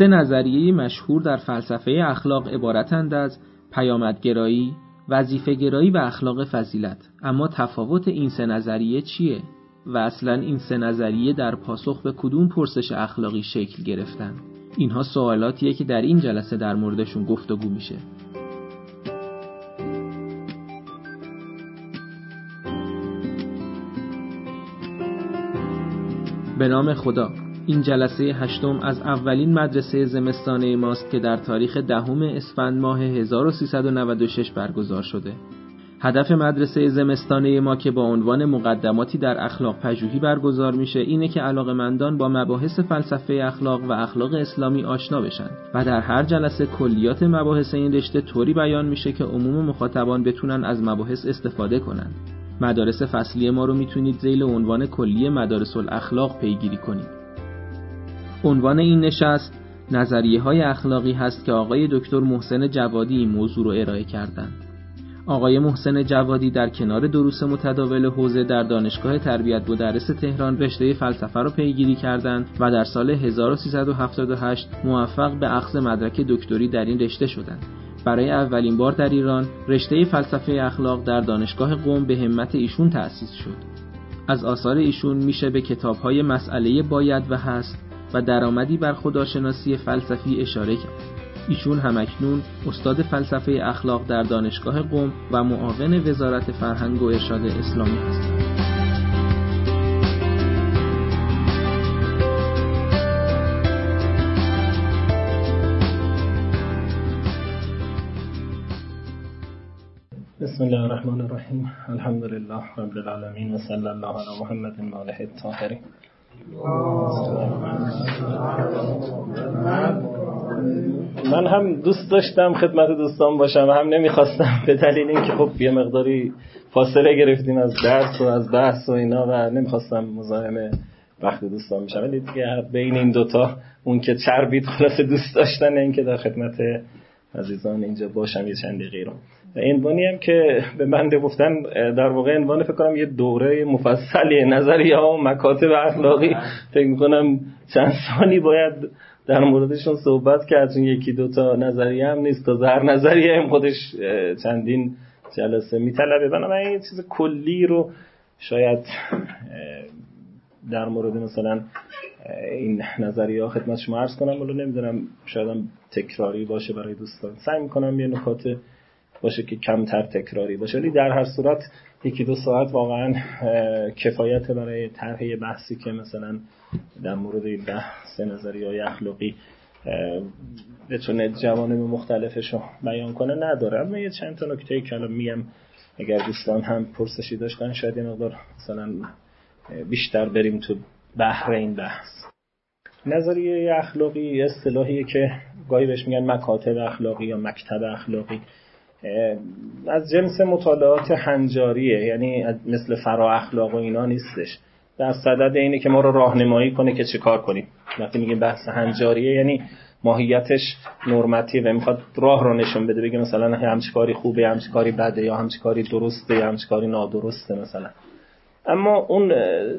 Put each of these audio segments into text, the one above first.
سه نظریه مشهور در فلسفه اخلاق عبارتند از پیامدگرایی، وظیفه‌گرایی و اخلاق فضیلت. اما تفاوت این سه نظریه چیه؟ و اصلا این سه نظریه در پاسخ به کدوم پرسش اخلاقی شکل گرفتن؟ اینها سوالاتیه که در این جلسه در موردشون گفتگو میشه. به نام خدا. این جلسه هشتم از اولین مدرسه زمستانه ماست که در تاریخ دهم اسفند ماه 1396 برگزار شده. هدف مدرسه زمستانه ما که با عنوان مقدماتی در اخلاق پژوهی برگزار میشه اینه که علاقمندان با مباحث فلسفه اخلاق و اخلاق اسلامی آشنا بشن و در هر جلسه کلیات مباحث این رشته طوری بیان میشه که عموم مخاطبان بتونن از مباحث استفاده کنند. مدارس فصلی ما رو می‌تونید زیل عنوان کلی مدارس الاخلاق پیگیری کنید. عنوان این نشست نظریه های اخلاقی هست که آقای دکتر محسن جوادی این موضوع رو ارائه کردند. آقای محسن جوادی در کنار دروس متداول حوزه در دانشگاه تربیت مدرس تهران رشته فلسفه را پیگیری کردند و در سال 1378 موفق به اخذ مدرک دکتری در این رشته شدند. برای اولین بار در ایران رشته فلسفه اخلاق در دانشگاه قم به همت ایشون تأسیس شد. از آثار ایشون میشه به کتابهای مسئله باید و هست و درآمدی بر خداشناسی فلسفی اشاره کرد. ایشون همکنون استاد فلسفه اخلاق در دانشگاه قم و معاون وزارت فرهنگ و ارشاد اسلامی هستند. بسم الله الرحمن الرحیم الحمد لله رب العالمین و صلی الله علی محمد و آله الطاهرین من هم دوست داشتم خدمت دوستان باشم و هم نمی‌خواستم. به دلیل اینکه خب یه مقداری فاصله گرفتیم از درس و از بحث و اینا و نمی‌خواستم مزاحم وقت دوستان بشم. ولی دیگه بین این دوتا اون که چربید خلاص دوست داشتن این که در خدمت عزیزان اینجا باشم یه چند دقیقه رو عنوانی هم که به بنده گفتن در واقع عنوان فکر کنم یه دوره مفصلی نظریه ها و مکاتب اخلاقی. فکر کنم چند سالی باید در موردشون صحبت کرد چون یکی دوتا نظریه هم نیست. تا هر نظریه هم خودش چندین جلسه میطلبه. بنابراین یه چیز کلی رو شاید در مورد مثلا این نظریه ها خدمت شما عرض کنم. ولی نمی‌دونم شاید تکراری باشه برای دوستان. سعی می‌کنم یه نکات باشه که کمتر تکراری باشه. ولی در هر صورت یکی دو ساعت واقعا کفایت برای طرح بحثی که مثلا در مورد بحث نظری های اخلاقی بتونه جوانب مختلفش رو بیان کنه نداره. اما یه چند تا نکته که الان میگم اگر دوستان هم پرسشی داشتن شاید یه مقدار مثلا بیشتر بریم تو بحر این بحث. نظریه اخلاقی اصطلاحیه که گاهی بهش میگن مکاتب اخلاقی یا مکتب اخلاقی. از جنس مطالعات هنجاریه یعنی مثل فرا اخلاق و اینا نیستش. در صدد اینه که ما رو راهنمایی کنه که چه کار کنیم. وقتی میگیم بحث هنجاریه یعنی ماهیتش نرمتی و می‌خواد راه رو نشون بده بگه مثلا همچی کاری خوبه همچی کاری بده یا همچی کاری درسته یا همچی کاری نادرسته مثلا. اما اون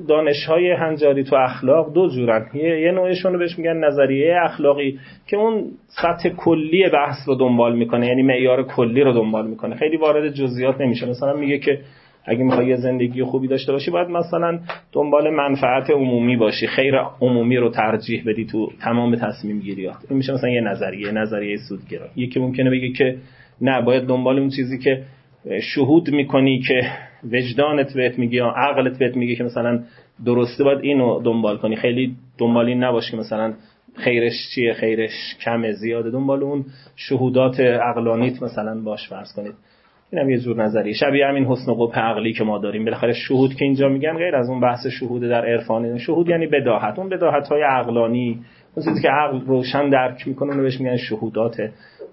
دانش های هنجاری تو اخلاق دو جورن. یه, نوعشون رو بهش میگن نظریه اخلاقی که اون سطح کلی بحث رو دنبال می‌کنه. یعنی معیار کلی رو دنبال می‌کنه. خیلی وارد جزئیات نمیشه. مثلا میگه که اگه می‌خوای زندگی خوبی داشته باشی باید مثلا دنبال منفعت عمومی باشی. خیر عمومی رو ترجیح بدی تو تمام تصمیم گیریات. این میشه مثلا یه نظریه نظریه سودگرا. یکی ممکنه بگه که نه باید دنبال اون چیزی که شهود می‌کنی که وجدانت بهت میگه یا عقلت بهت میگه که مثلا درسته باید اینو دنبال کنی. خیلی دنبال این نباش که مثلا خیرش چیه خیرش کمه زیاده. دنبال اون شهودات عقلانیت مثلا باش فرض کنید. اینم یه جور نظری شبیه همین حسن و عقلی که ما داریم. بالاخره شهود که اینجا میگن غیر از اون بحث شهود در عرفان. شهود یعنی بداهت. اون بداهت های عقلانی. اون چیزی که عقل روشن درک می‌کنه اونو بهش میگن شهودات.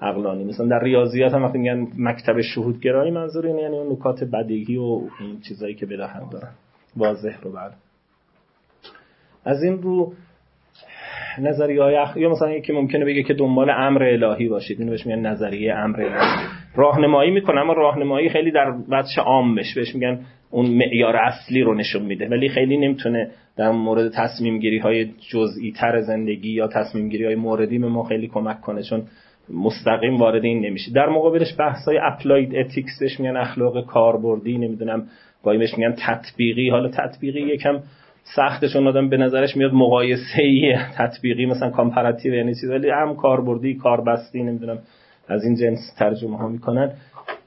عقلانی. مثلا در ریاضیات هم وقتی میگن مکتب شهودگرایی منظور اینه یعنی اون نکات بدیهی و این چیزایی که بداهت دارن. واضح رو بعد. از این رو نظریه های اخ... یا مثلا یکی ممکنه بگه که دنبال امر الهی باشید. اینو بهش میگن نظریه امر الهی. راهنمایی می‌کنه اما راهنمایی خیلی در بچه عامش. بهش میگن اون معیار اصلی رو نشون میده. ولی خیلی نمی‌تونه در مورد تصمیم گیری های جزئی تر زندگی یا تصمیم گیری های موردی به ما خیلی کمک کنه. چون مستقیم وارد این نمیشه. در مقابلش بحث های applied ethics بهش میگن اخلاق کاربردی نمی‌دونم گاهی بهش میگن تطبیقی. حالا تطبیقی یکم سختشون آدم به نظرش میاد مقایسه ای تطبیقی مثلا comparative یعنی چیز. ولی هم کاربردی کاربستی نمی‌دونم از این جنس ترجمه ها می‌کنن.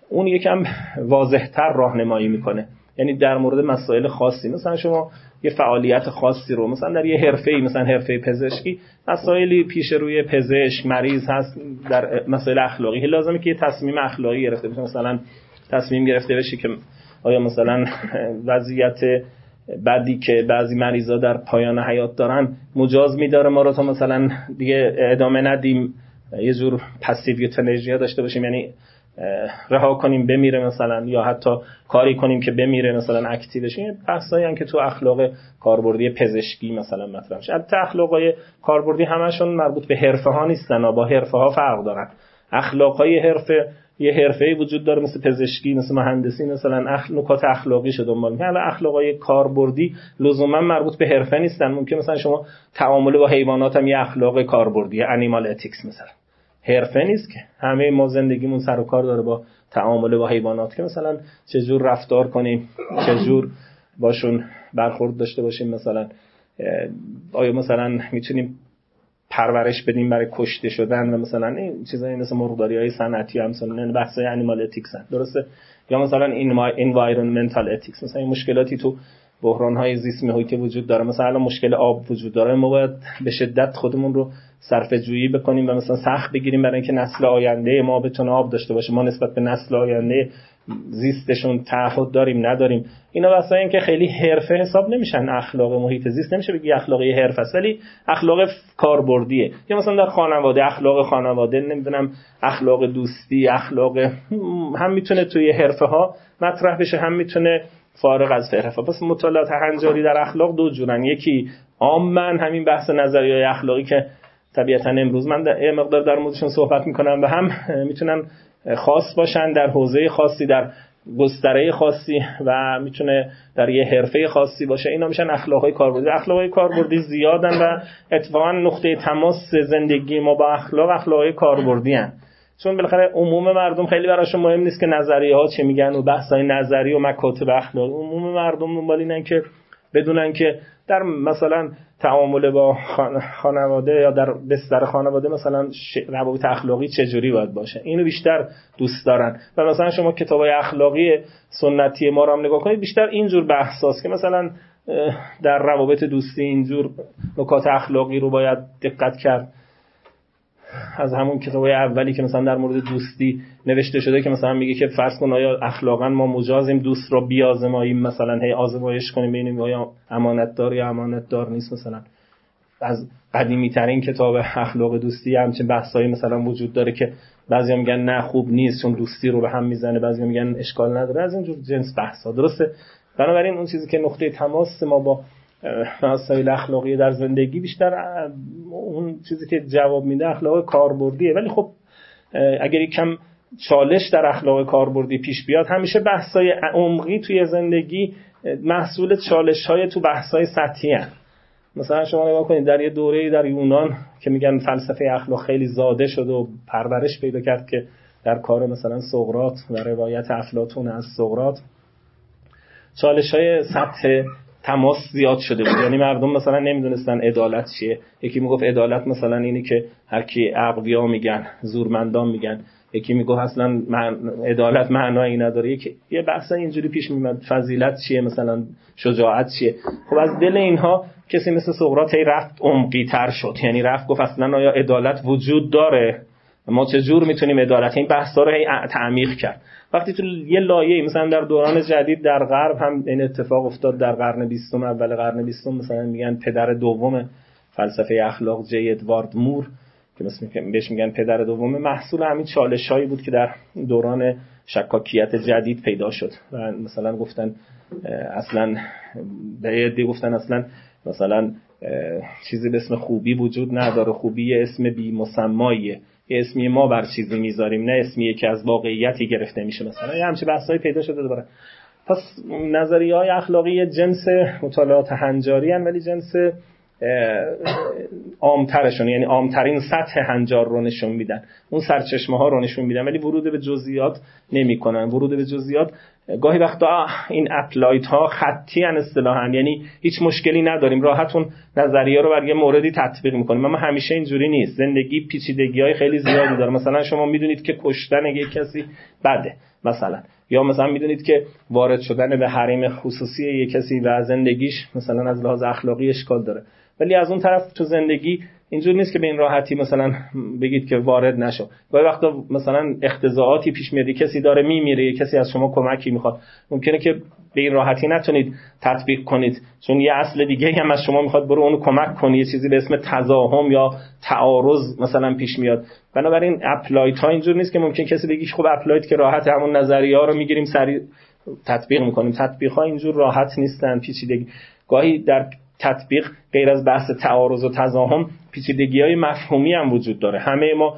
اون یکم واضحتر راهنمایی می‌کنه. یعنی در مورد مسائل خاصی. مثلا شما یه فعالیت خاصی رو مثلا در یه حرفه مثلا حرفه پزشکی مسائلی پیش روی پزشک مریض هست در مسائل اخلاقی. لازمه که یه تصمیم اخلاقی گرفته بشه مثلا تصمیم گرفته بشه که آیا مثلا وضعیت بعدی که بعضی مریضا در پایان حیات دارن مجاز میداره ما رو تا مثلا دیگه ادامه ندیم. یه جور پسیو یوتنژیا داشته باشیم. یعنی رها کنیم بمیره مثلا یا حتی کاری کنیم که بمیره مثلا اکتیو بشیم بحثایی که تو اخلاق کاربردی پزشکی مثلا مطرح میشه. البته اخلاقای کاربردی همشون مربوط به حرفه ها نیستن با حرفه ها فرق دارن. اخلاقای حرفه یه حرفه وجود داره مثل پزشکی مثل مهندسی مثلا اخ... نکات اخلاقی شده دنبال می‌کنن اخلاقای کاربردی لزوما مربوط به حرفه نیستن. ممکن مثلا شما تعامل با حیوانات هم یه اخلاق کاربردی انیمال اتیکس مثلا. حرفه نیست که. همه ما زندگیمون سر و کار داره با تعامل با حیوانات که مثلا چجور رفتار کنیم چجور باشون برخورد داشته باشیم مثلا آیا مثلا می‌تونیم پرورش بدیم برای کشته شدن و مثلا این چیزایی مثل مرغداری های صنعتی هم مثلا بحث های animal ethics درسته؟ یا مثلا environmental ethics مثلا این مشکلاتی تو بحران های زیست محیطی وجود داره. مثلا مشکل آب وجود داره. ما باید به شدت خودمون رو صرف جویی بکنیم و مثلا سخت بگیریم برای اینکه نسل آینده ما بتونه آب داشته باشه. ما نسبت به نسل آینده زیستشون تعهد داریم نداریم. اینا واسه که خیلی حرفه حساب نمیشن. اخلاق محیط زیست نمیشه بگی اخلاقی حرف است ولی اخلاق کاربردیه. یا مثلا در خانواده اخلاق خانواده نمی‌دونم اخلاق دوستی اخلاق هم می‌تونه توی حرفه ها مطرح بشه هم می‌تونه فارغ از حرفه پس مطالعات هنجاری در اخلاق دو جورن. یکی عامن همین بحث نظریه اخلاقی که طبیعتا امروز من در مقدار در موردشون صحبت می‌کنم و هم می‌تونن خاص باشن در حوزه خاصی در گستره خاصی و می‌تونه در یه حرفه خاصی باشه. اینا میشن اخلاقای کاربردی. اخلاقای کاربردی زیادن و اتفاقا نقطه تماس زندگی ما با اخلاق اخلاقای کاربردی هن. چون بالاخره عموم مردم خیلی براشون مهم نیست که نظریه ها چه میگن و بحث های نظری و مکاتب اخلاقی عموم مردم دنبال اینن که بدونن که در مثلا تعامل با خانواده یا در بستر خانواده مثلا روابط اخلاقی چجوری باید باشه. اینو بیشتر دوست دارن. و مثلا شما کتاب اخلاقی سنتی ما رو هم نگاه کنید بیشتر اینجور بحثاست که مثلا در روابط دوستی اینجور نکات اخلاقی رو باید دقت کرد. از همون کتاب اولی که مثلا در مورد دوستی نوشته شده که مثلا میگه که فرض کن آیا اخلاقا ما مجازیم دوست رو بیازماییم مثلا هی آزمایش کنیم ببینیم آیا امانت دار یا امانت دار نیست مثلا از قدیمی ترین کتاب اخلاق دوستی همچین بحثایی مثلا وجود داره که بعضی میگن نه خوب نیست چون دوستی رو به هم می‌زنه بعضی میگن اشکال نداره از اینجور جنس بحثا درسته؟ بنابراین اون چیزی که نقطه تماس ما با مسائل اخلاقی در زندگی بیشتر اون چیزی که جواب میده اخلاق کاربردیه ولی خب اگر کم چالش در اخلاق کاربردی پیش بیاد همیشه بحثای عمقی توی زندگی محصول چالش های تو بحثای سطحی هن. مثلا شما نگاه کنید در یه دوره در یونان که میگن فلسفه اخلاق خیلی زاده شد و پرورش پیدا کرد که در کار مثلا سقرات و روایت افلاتون از سقرات چالش های سطح تماس زیاد شده بود. یعنی مردم مثلا نمی‌دونستن عدالت چیه. یکی می‌گفت عدالت مثلا اینی که هر کی اقویا میگن زورمندان میگن. یکی میگه اصلا عدالت معنایی نداره. یکی یه بحث اینجوری پیش میاد فضیلت چیه مثلا؟ شجاعت چیه؟ خب از دل اینها کسی مثل سقراط رفت عمقی تر شد. یعنی رفت گفت اصلا آیا عدالت وجود داره؟ ما چه جور می‌تونیم عدالت این بحثا رو تعمیق کرد. وقتی تو یه لایه مثلا در دوران جدید در غرب هم این اتفاق افتاد. در قرن بیستم اول قرن بیستم مثلا میگن پدر دوم فلسفه اخلاق جی ادوارد مور که مثلا بهش میگن پدر دوم. محصول همین چالش هایی بود که در دوران شکاکیت جدید پیدا شد. و مثلا گفتن اصلا به عده گفتن اصلا مثلا چیزی به اسم خوبی وجود نداره. خوبی اسم بی مسماییه اسمی ما بر چیزی می‌ذاریم نه اسمی که از واقعیتی گرفته میشه مثلا. یه همچه بحثایی پیدا شده دوباره. پس نظریه های اخلاقی جنس مطالعات هنجاری هن ولی جنس عامترشون یعنی عامترین سطح هنجار رو نشون میدن. اون سرچشمه ها رو نشون میدن ولی ورود به جزئیات نمی‌کنن. ورود به جزئیات گاهی وقتا این applied ها خطی ان اصطلاحا یعنی هیچ مشکلی نداریم راحت اون نظریه رو بر یه موردی تطبیق می‌کنیم. اما همیشه اینجوری نیست. زندگی پیچیدگی های خیلی زیادی داره. مثلا شما می‌دونید که کشتن یک کسی بده مثلا. یا مثلا می‌دونید که وارد شدن به حریم خصوصی یک کسی و زندگیش مثلا از لحاظ اخلاقی اشکال داره. ولی از اون طرف تو زندگی اینجور نیست که به این راحتی مثلا بگید که وارد نشو. گاهی وقتا مثلا اقتضائاتی پیش میاد کسی داره میمیره کسی از شما کمکی می‌خواد. ممکنه که به این راحتی نتونید تطبیق کنید چون یه اصل دیگه هم از شما می‌خواد برو اونو کمک کنی یه چیزی به اسم تزاحم یا تعارض مثلا پیش میاد. بنابراین applied ها اینجور نیست که ممکن کسی بگی خب applied که راحت همون نظریه ها رو می‌گیریم سریع تطبیق می‌کنیم. تطبیق ها اینجور راحت نیستن پیچیدگی. گاهی در تطبیق غیر از بحث تعارض و تضاهم پیچیدگی های مفهومی هم وجود داره. همه ما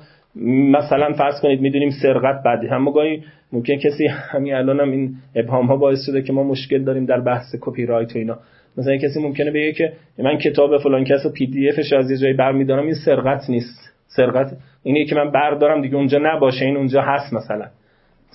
مثلا فرض کنید می‌دونیم سرقت بعدی. هم گاهی ممکن کسی همین الان هم این ابهام ها باعث شده که ما مشکل داریم در بحث کپی رایت و اینا. مثلا کسی ممکنه بگه که من کتاب فلان کس پی دی افش از یه جایی برمیدارم این سرقت نیست. سرقت اینه که من بردارم دیگه اونجا نباشه این اونجا هست مثلا.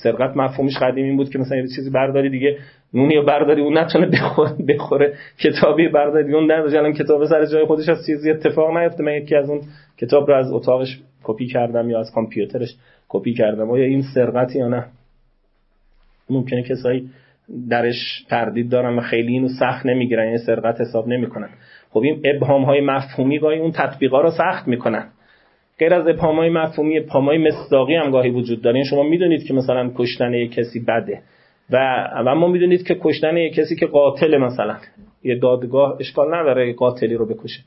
سرقت مفهومش قدیم این بود که مثلا یه چیزی برداری دیگه نونی رو برداری اون نتونه بخوره, بخوره. کتابی برداری اون نداره. الان کتاب سر جای خودش از چیزی اتفاق نیفته. من یکی از اون کتاب رو از اتاقش کپی کردم یا از کامپیوترش کپی کردم. آیا این سرقتی یا نه؟ ممکنه کسایی درش تردید دارن و خیلی اینو سخت نمی‌گیرن یعنی سرقت حساب نمی‌کنن. خب این ابهام های مفهومی گاهی اون تطبیقا رو سخت می‌کنن. غیر از ابهام های مفهومی ابهام های مصداقی هم گاهی وجود داره. یعنی شما می‌دونید که مثلا کشتن یک کسی بده و اما می‌دونید که کشتن یک کسی که قاتل مثلا. یه دادگاه اشکال نداره قاتلی رو بکشه.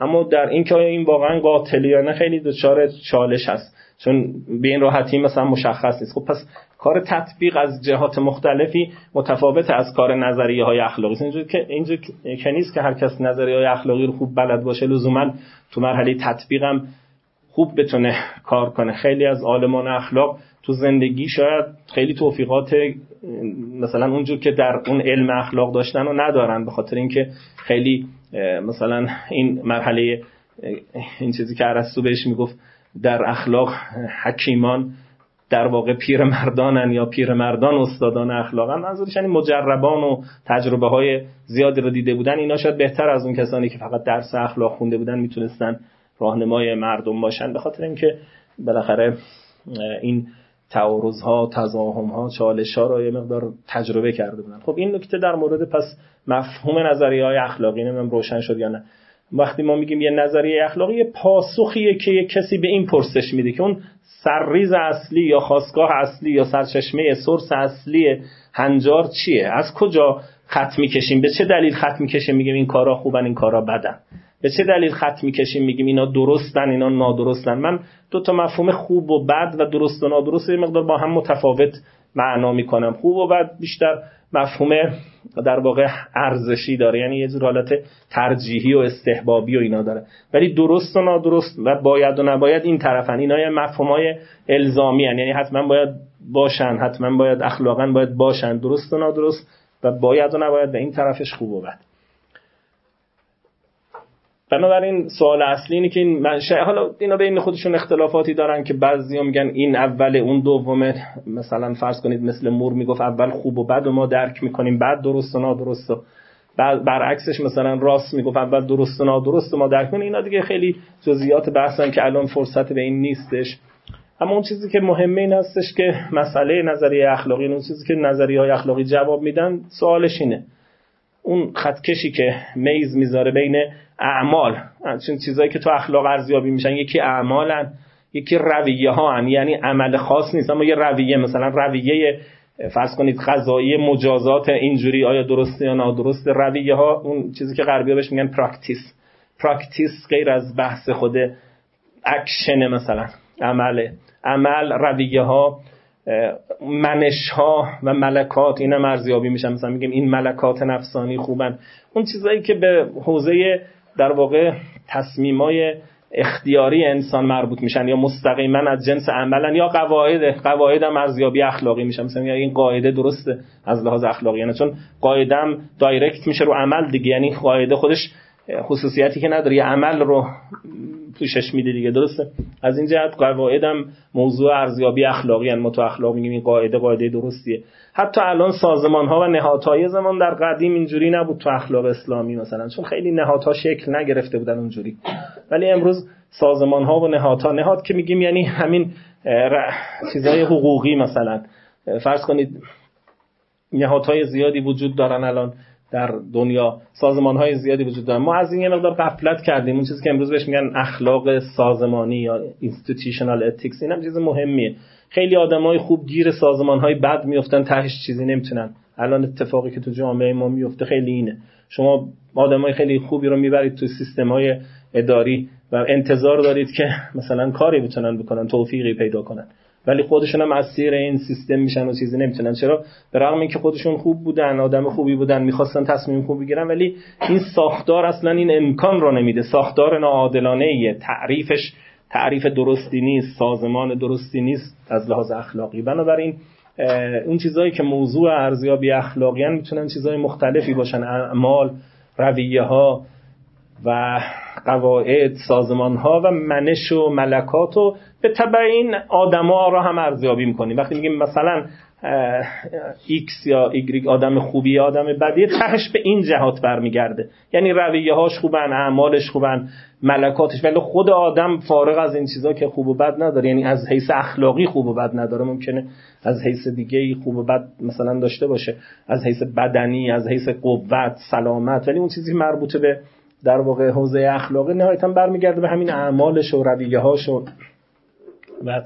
اما در این که این واقعا قاتلی یا نه خیلی دچار چالش هست. چون به این راحتی مثلا مشخص نیست. خب پس کار تطبیق از جهات مختلفی متفاوت از کار نظریه های اخلاقی اینجوری که اینجوری که نیست که هر کس نظریه های اخلاقی رو خوب بلد باشه. لزوما تو مرحله تطبیقم خوب بتونه کار کنه. خیلی از عالمان اخلاق تو زندگی شاید خیلی توفیقات مثلا اونجور که در اون علم اخلاق داشتن و ندارن به خاطر اینکه خیلی مثلا این مرحله این چیزی که ارسطو بهش می‌گفت در اخلاق حکیمان در واقع پیر مردانن یا پیر مردان استادان اخلاقن منظورش یعنی مجربان و تجربه های زیادی رو دیده بودن اینا شاید بهتر از اون کسانی که فقط درس اخلاق خونده بودن می‌تونستن راهنمای مردم باشن به خاطر اینکه بالاخره این تعارض ها تزاهم ها چالش ها رو یه مقدار تجربه کرده بودن. خب این نکته در مورد پس مفهوم نظریه های اخلاقی نمیم روشن شد یا نه. وقتی ما میگیم یه نظریه اخلاقی پاسخیه که یه کسی به این پرسش میده که اون سرریز اصلی یا خواستگاه اصلی یا سرچشمه سورس اصلی هنجار چیه؟ از کجا خط می‌کشیم؟ به چه دلیل خط می‌کشیم؟ میگیم این کارا خوبن این کارا بدن. به چه دلیل خط می‌کشیم؟ میگیم اینا درستن اینا نادرستن. من دو تا مفهوم خوب و بد و درست و نادرست یه مقدار با هم متفاوت معنا می‌کنم. خوب و بد بیشتر مفهوم در واقع ارزشی داره. یعنی یه جور حالت ترجیحی و استحبابی و اینا داره. ولی درست و نادرست و باید و نباید این طرفن. اینا یه مفهوم های الزامی هن. یعنی حتما باید باشن حتما باید اخلاقا باید باشن. درست و نادرست و باید و نباید. به این طرفش خوب و بد. بنابراین سوال اصلی اینه که این منشأ حالا اینا بین خودشون اختلافاتی دارن که بعضیا میگن این اول اون دومه. مثلا فرض کنید مثل مور می‌گفت اول خوب و بد و ما درک می‌کنیم بعد درست و نادرست و برعکسش مثلا راست می‌گفت اول درست و نادرست و ما درک کنیم اینا دیگه خیلی جزئیات بحثن که الان فرصت به این نیستش. اما اون چیزی که مهمه این هستش که مسئله نظریه اخلاقی اون چیزی که نظریه اخلاقی جواب میدن سوالش اینه. اون خط‌کشی که میز می‌ذاره بین اعمال چون چیزایی که تو اخلاق ارزیابی میشن یکی اعمالن یکی رویه ها هن. یعنی عمل خاص نیست. اما یه رویه مثلا رویه فرض کنید قضایی مجازات اینجوری آیا درسته یا نادرسته رویه ها اون چیزی که غربی بهش میگن practice practice غیر از بحث خود اکشن مثلا عمله عمل رویه ها منش ها و ملکات اینا مرزیابی میشن. مثلا میگیم این ملکات نفسانی خوبن. اون چیزایی که به حوزه در واقع تصمیمای اختیاری انسان مربوط میشن یا مستقیما از جنس عملن یا قواعد قواعد هم ارزیابی اخلاقی میشن. مثلا این قاعده درسته از لحاظ اخلاقی. یعنی چون قاعده هم دایرکت میشه رو عمل دیگه. یعنی قاعده خودش خصوصیتی که نداره. عمل رو پوشش میده دیگه درسته؟ از این جهت قواعد هم موضوع ارزیابی اخلاقی ان ما اخلاق میگیم این قاعده قاعده درستیه. حتی الان سازمان ها و نهادهای زمان در قدیم اینجوری نبود تو اخلاق اسلامی مثلا چون خیلی نهادها شکل نگرفته بودن اونجوری. ولی امروز سازمان ها و نهادها نهاد که میگیم یعنی همین چیزهای حقوقی مثلا. فرض کنید نهادهای زیادی وجود دارن الان. در دنیا سازمان های زیادی وجود دارن ما از این یه مقدار غفلت کردیم. اون چیزی که امروز بهش میگن اخلاق سازمانی یا institutional ethics این هم چیز مهمیه. خیلی آدمای خوب گیر سازمان های بد میفتن تهش چیزی نمی‌تونن. الان اتفاقی که تو جامعه ما میفته خیلی اینه. شما آدمای خیلی خوبی رو می‌برید تو سیستم های اداری و انتظار دارید که مثلا کاری بتونن بکنن توفیقی پیدا کنن. ولی خودشون هم اسیر این سیستم میشن و چیزی نمی‌تونن. چرا؟ به رغم اینکه خودشون خوب بودن آدم خوبی بودن می‌خواستن تصمیم خوب بگیرن ولی این ساختار اصلا این امکان رو نمیده. ساختار ناعادلانه ایه. تعریفش تعریف درستی نیست سازمان درستی نیست از لحاظ اخلاقی. بنابراین اون چیزهایی که موضوع ارزیابی اخلاقی می‌تونن چیزهای مختلفی باشن. اعمال رویه ها و قواعد سازمان ها و منش و ملکات و به طبع این آدما را هم ارزیابی می‌کنیم. وقتی میگیم مثلا ایکس یا ایگریک آدم خوبی آدم بدی تهش به این جهات برمیگرده. یعنی رویه هاش خوبن اعمالش خوبن ملکاتش. ولی خود آدم فارغ از این چیزا که خوب و بد نداره. یعنی از حیث اخلاقی خوب و بد نداره. ممکنه از حیث دیگه خوب و بد مثلا داشته باشه. از حیث بدنی از حیث قوت سلامت. ولی اون چیزی مربوطه به در واقع حوزه اخلاقی نهایتا برمیگرده به همین اعمالش و رویه و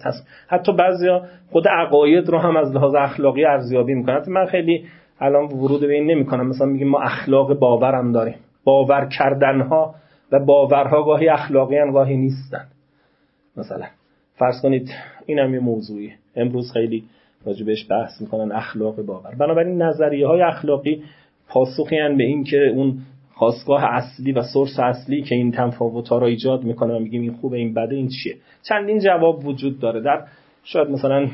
حتی بعضیا خود عقاید رو هم از لحاظ اخلاقی ارزیابی می‌کنن. من خیلی الان ورود به این نمی‌کنم. مثلا میگیم ما اخلاق باورم داریم. باور کردنها و باورها گاهی اخلاقی هم گاهی نیستن مثلا فرض کنید این هم یه موضوعی امروز خیلی راجبش بحث می‌کنن اخلاق باور. بنابراین نظریه های اخلاقی پاسخی به این که اون خواستگاه اصلی و سورس اصلی که این تفاوت ها ایجاد می‌کنه و میگیم این خوبه این بده این چیه؟ چندین جواب وجود داره. در شاید مثلا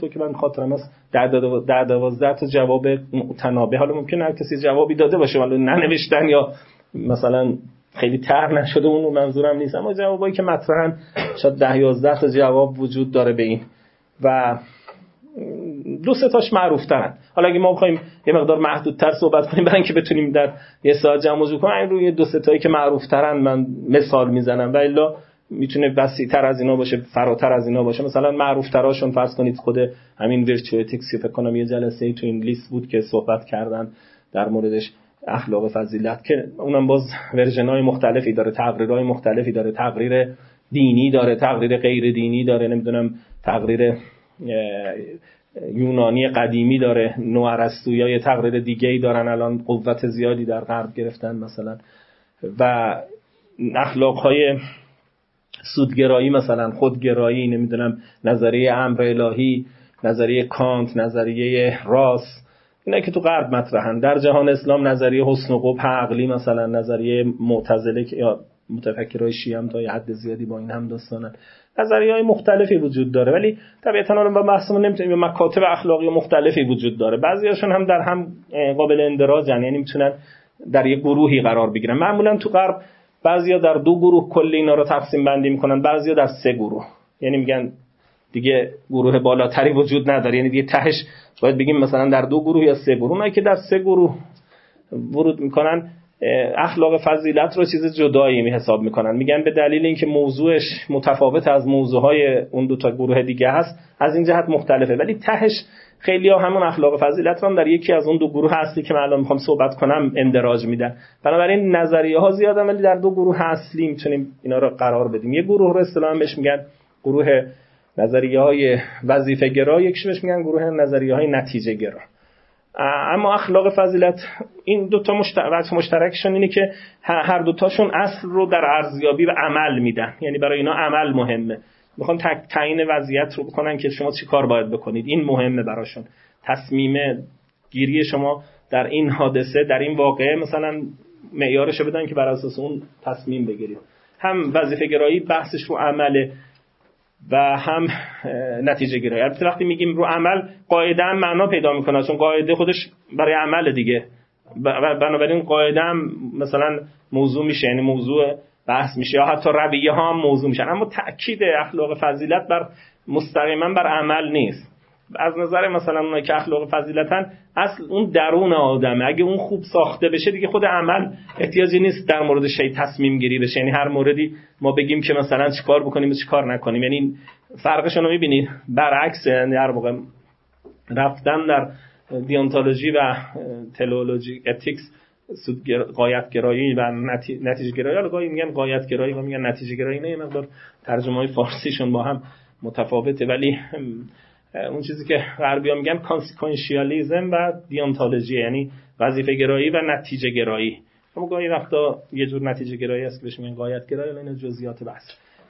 تو که من خاطرم است در دوازده تا جواب متنابه حالا ممکن هر کسی جوابی داده باشه ولی ننوشتن یا مثلا خیلی تر نشده اون منظورم نیست. اما جوابایی که مطرحن شاید ده یازده تا جواب وجود داره به این. و دو سه تاش معروف ترن. حالا اگه ما بخوایم یه مقدار محدودتر صحبت کنیم برای اینکه بتونیم در یه ساعت جمع کنیم روی دو سه تایی که معروف ترن من مثال می‌زنم. و الا می‌تونه تر از اینا باشه فراتر از اینا باشه. مثلا معروف تراشون فرض کنید خود همین virtue ethics فکر کنم یه جلسه ای تو این لیست بود که صحبت کردن در موردش اخلاق فضیلت که اونم باز ورژن های مختلفی داره تقریرهای مختلفی داره تقریر دینی داره تقریر غیر دینی داره نمی‌دونم تقریر یونانی قدیمی داره نوارسطوییا یه تقریر دیگه ای دارن الان قوت زیادی در غرب گرفتن مثلا. و اخلاق های سودگرایی مثلا خودگرایی نمی‌دونم نظریه امر الهی نظریه کانت نظریه راس اینا که تو غرب مطرحن. در جهان اسلام نظریه حسن و قبح عقلی مثلا نظریه معتزله یا متفکرای شیعه هم تا یه حد زیادی با این هم داستانن. نظریه های مختلفی وجود داره ولی طبیعتا رو با بحثمون نمی‌تونیم به مکاتب اخلاقی مختلفی وجود داره. بعضیاشون هم در هم قابل اندراجن یعنی می‌تونن در یک گروهی قرار بگیرن. معمولا تو غرب بعضیا در دو گروه کلی اینا رو تقسیم بندی می‌کنن بعضیا در سه گروه. یعنی میگن دیگه گروه بالاتری وجود نداره. یعنی دیگه تهش باید بگیم مثلا در دو گروه یا سه گروه. اونایی که در سه گروه ورود می‌کنن اخلاق فضیلت رو چیز جدایی می حساب می‌کنن. میگن به دلیل اینکه موضوعش متفاوت از موضوعهای اون دو تا گروه دیگه هست از این جهت مختلفه. ولی تهش خیلی ها همون اخلاق فضیلت رو در یکی از اون دو گروه اصلی که من الان می‌خوام صحبت کنم اندراج میدن. بنابراین نظریه ها زیادن ولی در دو گروه اصلی می‌تونیم اینا رو قرار بدیم. یه گروه رو اصطلاحا بهش میگن گروه نظریه های وظیفه گرا یکیش بهش میگن گروه نظریه های نتیجه گرا اما اخلاق فضیلت این دو تا مشترک مشترکشون اینه که هر دوتاشون اصل رو در ارزیابی و عمل میدن. یعنی برای اینا عمل مهمه. می‌خوان تعیین وضعیت رو بکنن که شما چی کار باید بکنید. این مهمه براشون. تصمیم گیری شما در این حادثه در این واقعه مثلا معیارش بدن که بر اساس اون تصمیم بگیرید. هم وظیفه گرایی بحثش رو عمله و هم نتیجه گرایی البته وقتی میگیم رو عمل قاعده هم معنا پیدا می‌کنه چون قاعده خودش برای عمل دیگه. بنابراین قاعده مثلا موضوع میشه یعنی موضوع بحث میشه یا حتی رویه ها هم موضوع میشن اما تاکید اخلاق فضیلت بر مستقیما بر عمل نیست. از نظر مثلا اونایی که اخلاق فضیلتن اصل اون درون آدمه. اگه اون خوب ساخته بشه دیگه خود عمل احتیاجی نیست در مورد شی تصمیم گیری بشه. یعنی هر موردی ما بگیم که مثلا چیکار بکنیم و چیکار نکنیم. یعنی فرقش رو می‌بینید برعکس یعنی در واقع رفتن در دیانتولوژی و تلولوژی اتیکس قایت گرایی و نتیجه گرایی حالا گاهی میگن قایت گرایی و میگن نتیجه گرایی نه مقدار ترجمه های فارسیشون با هم متفاوته. ولی اون چیزی که غربیا میگن consequentialism و deontology یعنی وظیفه گرایی و نتیجه گرایی اما گاهی وقتا یه جور نتیجه گرایی هست که بهش میگن غایت گرایی این جزئیات بحث.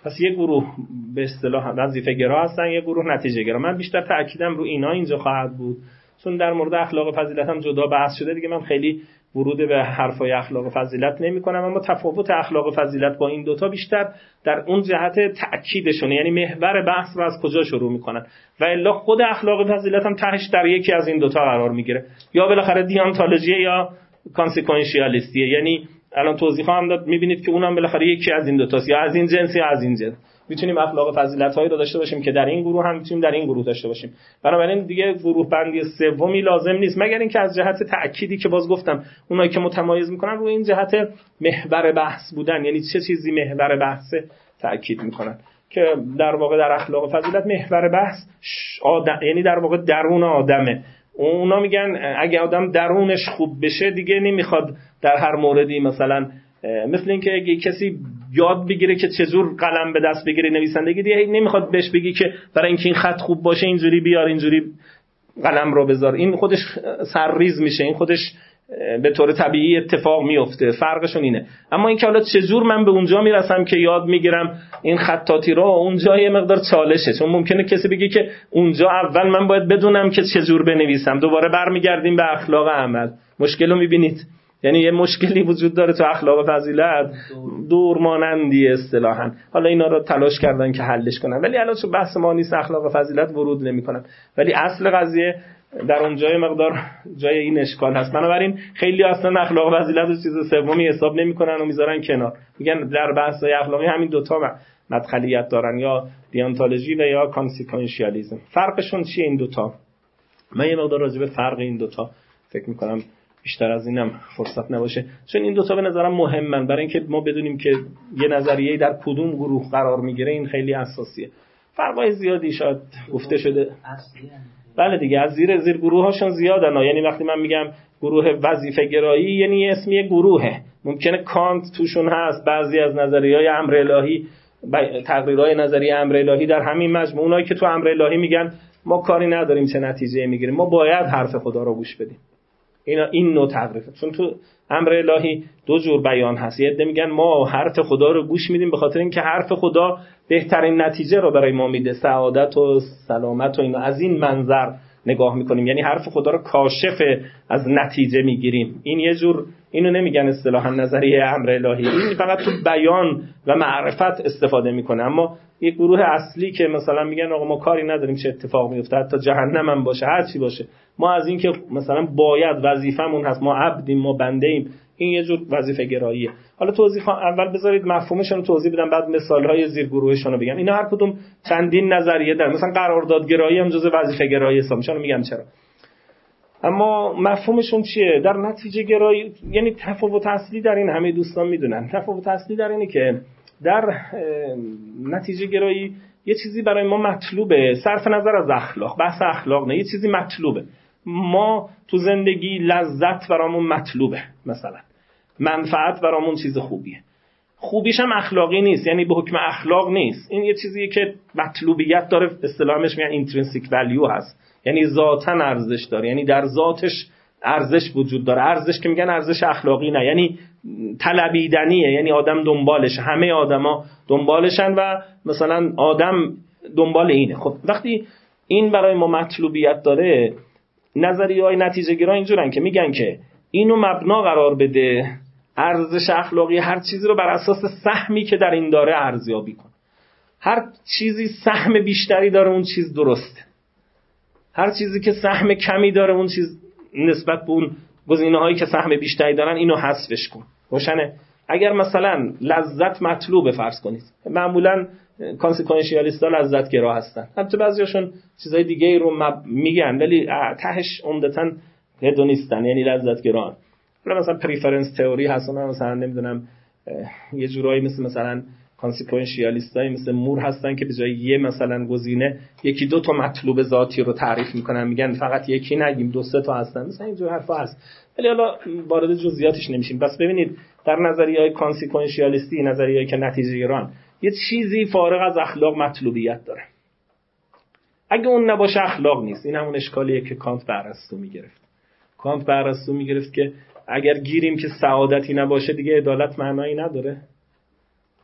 پس یه گروه به اصطلاح وظیفه گرا هستن یه گروه نتیجه گرا من بیشتر تاکیدم رو اینا اینجا خواهد بود. چون در مورد اخلاق فضیلت هم جدا بحث شده دیگه من خیلی ورود به حرفای اخلاق فضیلت نمی کنم اما تفاوت اخلاق فضیلت با این دوتا بیشتر در اون جهت تأکیدشونه یعنی محور بحث رو از کجا شروع می‌کنن. و الا خود اخلاق فضیلت هم تهش در یکی از این دوتا قرار می‌گیره. یا بالاخره دیانتولوژی یا کانسیکونشیالیستیه یعنی الان توضیح خواهم داد می‌بینید که اونم بالاخره یکی از این دوتاست یا از این جنس یا از این جنس. می‌تونیم اخلاق فضیلت هایی داشته باشیم که در این گروه هم می‌تونیم در این گروه داشته باشیم. بنابراین دیگه گروه بندی سومی لازم نیست مگر اینکه از جهت تأکیدی که باز گفتم اونایی که متمایز می‌کنن روی این جهت محور بحث بودن یعنی چه چیزی محور بحث تأکید می‌کنن؟ که در واقع در اخلاق فضیلت محور بحث آدم یعنی در واقع درون آدمه. اونا میگن اگه آدم درونش خوب بشه دیگه نمی‌خواد در هر موردی مثلا مثل اینکه کسی یاد بگیره که چجور قلم به دست بگیره نویسندگی دیگه. نمی‌خواد بهش بگی که برای اینکه این خط خوب باشه اینجوری بیار اینجوری قلم رو بذار. این خودش سرریز میشه. این خودش به طور طبیعی اتفاق میفته. فرقشون اینه. اما اینکه حالا چجور من به اونجا می‌رسم که یاد می‌گیرم این خطاطی رو اونجا یه مقدار چالشه. چون ممکنه کسی بگه که اونجا اول من باید بدونم که چجور بنویسم. دوباره برمیگردیم به اخلاق عمل. مشکل رو می‌بینید. یعنی یه مشکلی وجود داره تو اخلاق فضیلت. دور مانندی اصطلاحا. حالا اینا رو تلاش کردن که حلش کنن. ولی الان چون بحث ما نیست اخلاق فضیلت ورود نمی‌کنن. ولی اصل قضیه در اون جای مقدار جای این اشکال هست. بنابراین خیلی اصلا اخلاق فضیلت و چیز سومی حساب نمی‌کنن و می‌ذارن کنار. میگن در بحث اخلاقی همین دوتا مدخلیت دارن. یا deontology و یا consequentialism فرقشون چیه این دوتا من یه مقدار راجع به فرق این دوتا فکر می‌کنم بیشتر از اینم فرصت نباشه. چون این دوتا به نظرم مهمن. برای اینکه ما بدونیم که یه نظریه در کدوم گروه قرار می‌گیره این خیلی اساسیه فرقای زیادی شاید گفته شده. بله دیگه از زیر زیر گروه هاشون زیادن. یعنی وقتی من میگم گروه وظیفه گرایی یعنی اسمی گروهه. ممکنه کانت توشون هست بعضی از نظریه های امر الهی تقریرهای نظریه امر الهی در همین مجموعه. اونایی که تو امر الهی میگن ما کاری نداریم چه نتیجه می‌گیریم. ما باید حرف خدا رو گوش بدیم. اینا این نوع تقریفه چون تو امر الهی دو جور بیان هست. یه عده میگن ما حرف خدا رو گوش میدیم به خاطر اینکه حرف خدا بهترین نتیجه رو برای ما میده. سعادت و سلامت و اینا. از این منظر نگاه می‌کنیم. یعنی حرف خدا رو کاشف از نتیجه می‌گیریم. این یه جور اینو نمیگن اصطلاحا نظریه امر الهی. این فقط تو بیان و معرفت استفاده می‌کنه. اما یک گروه اصلی که مثلا میگن آقا ما کاری نداریم چه اتفاق میفته حتی جهنم هم باشه. هر چی باشه. ما از اینکه مثلا باید وظیفمون هست ما عبدیم ما بنده ایم این یه جور وظیفه گراییه. حالا توضیح اول بذارید مفهومشون رو توضیح بدم بعد مثال های زیر گروهشون رو بگم. اینا هر کدوم چندین نظریه دارن. مثلا قراردادگرایی هم جزء وظیفه گرایی حساب میشن میگم چرا. اما مفهومشون چیه؟ در نتیجه گرایی یعنی تفاوت اصلی در این همه دوستان می‌دونن. تفاوت اصلی در اینه که در نتیجه گرایی یه چیزی برای ما مطلوبه. صرف نظر از اخلاق. بحث اخلاق نه یه چیزی مطلوبه. ما تو زندگی لذت برامون مطلوبه مثلا. منفعت برامون چیز خوبیه. خوبیش هم اخلاقی نیست یعنی به حکم اخلاق نیست. این یه چیزیه که مطلوبیت داره اصطلاحش میگن intrinsic value هست. یعنی ذاتا ارزش داره یعنی در ذاتش ارزش وجود داره. ارزش که میگن ارزش اخلاقی نه یعنی طلبیدنیه یعنی آدم دنبالش. همه آدما دنبالشن و مثلا آدم دنبال اینه. خب وقتی این برای ما مطلوبیت داره نظریه های نتیجه گرا اینجورن که میگن که اینو مبنا قرار بده ارزش اخلاقی هر چیزی رو بر اساس سهمی که در این داره ارزیابی کن هر چیزی سهم بیشتری داره اون چیز درسته. هر چیزی که سهم کمی داره اون چیز نسبت به اون گزینه هایی که سهم بیشتری دارن اینو حذفش کن. روشنه؟ اگر مثلا لذت مطلوب فرض کنید. معمولا کانسیکونشیالیست ها لذت گرا هستن. البته بعضیاشون چیزای دیگه رو میگن ولی تهش عمدتا هدونیستن یعنی لذت گران. مثلا preference theory هستن مثلا نمی‌دونم یه جورایی مثل مثلا consequentialist های مثل مور هستن که به جای یه مثلا گزینه یکی دو تا مطلوب ذاتی رو تعریف می‌کنن میگن فقط یکی نگیم دو سه تا هستن. مثلا اینجور حرفا هست. ولی حالا وارد جزئیاتش نمیشیم. بس ببینید در نظریه های consequentialist ی نظریه که نتیجه گران یه چیزی فارغ از اخلاق مطلوبیت داره. اگه اون نباشه اخلاق نیست. این همون اشکالیه که کانت بر ارسطو می‌گرفت. کانت بر ارسطو می‌گرفت که اگر گیریم که سعادتی نباشه دیگه عدالت معنایی نداره.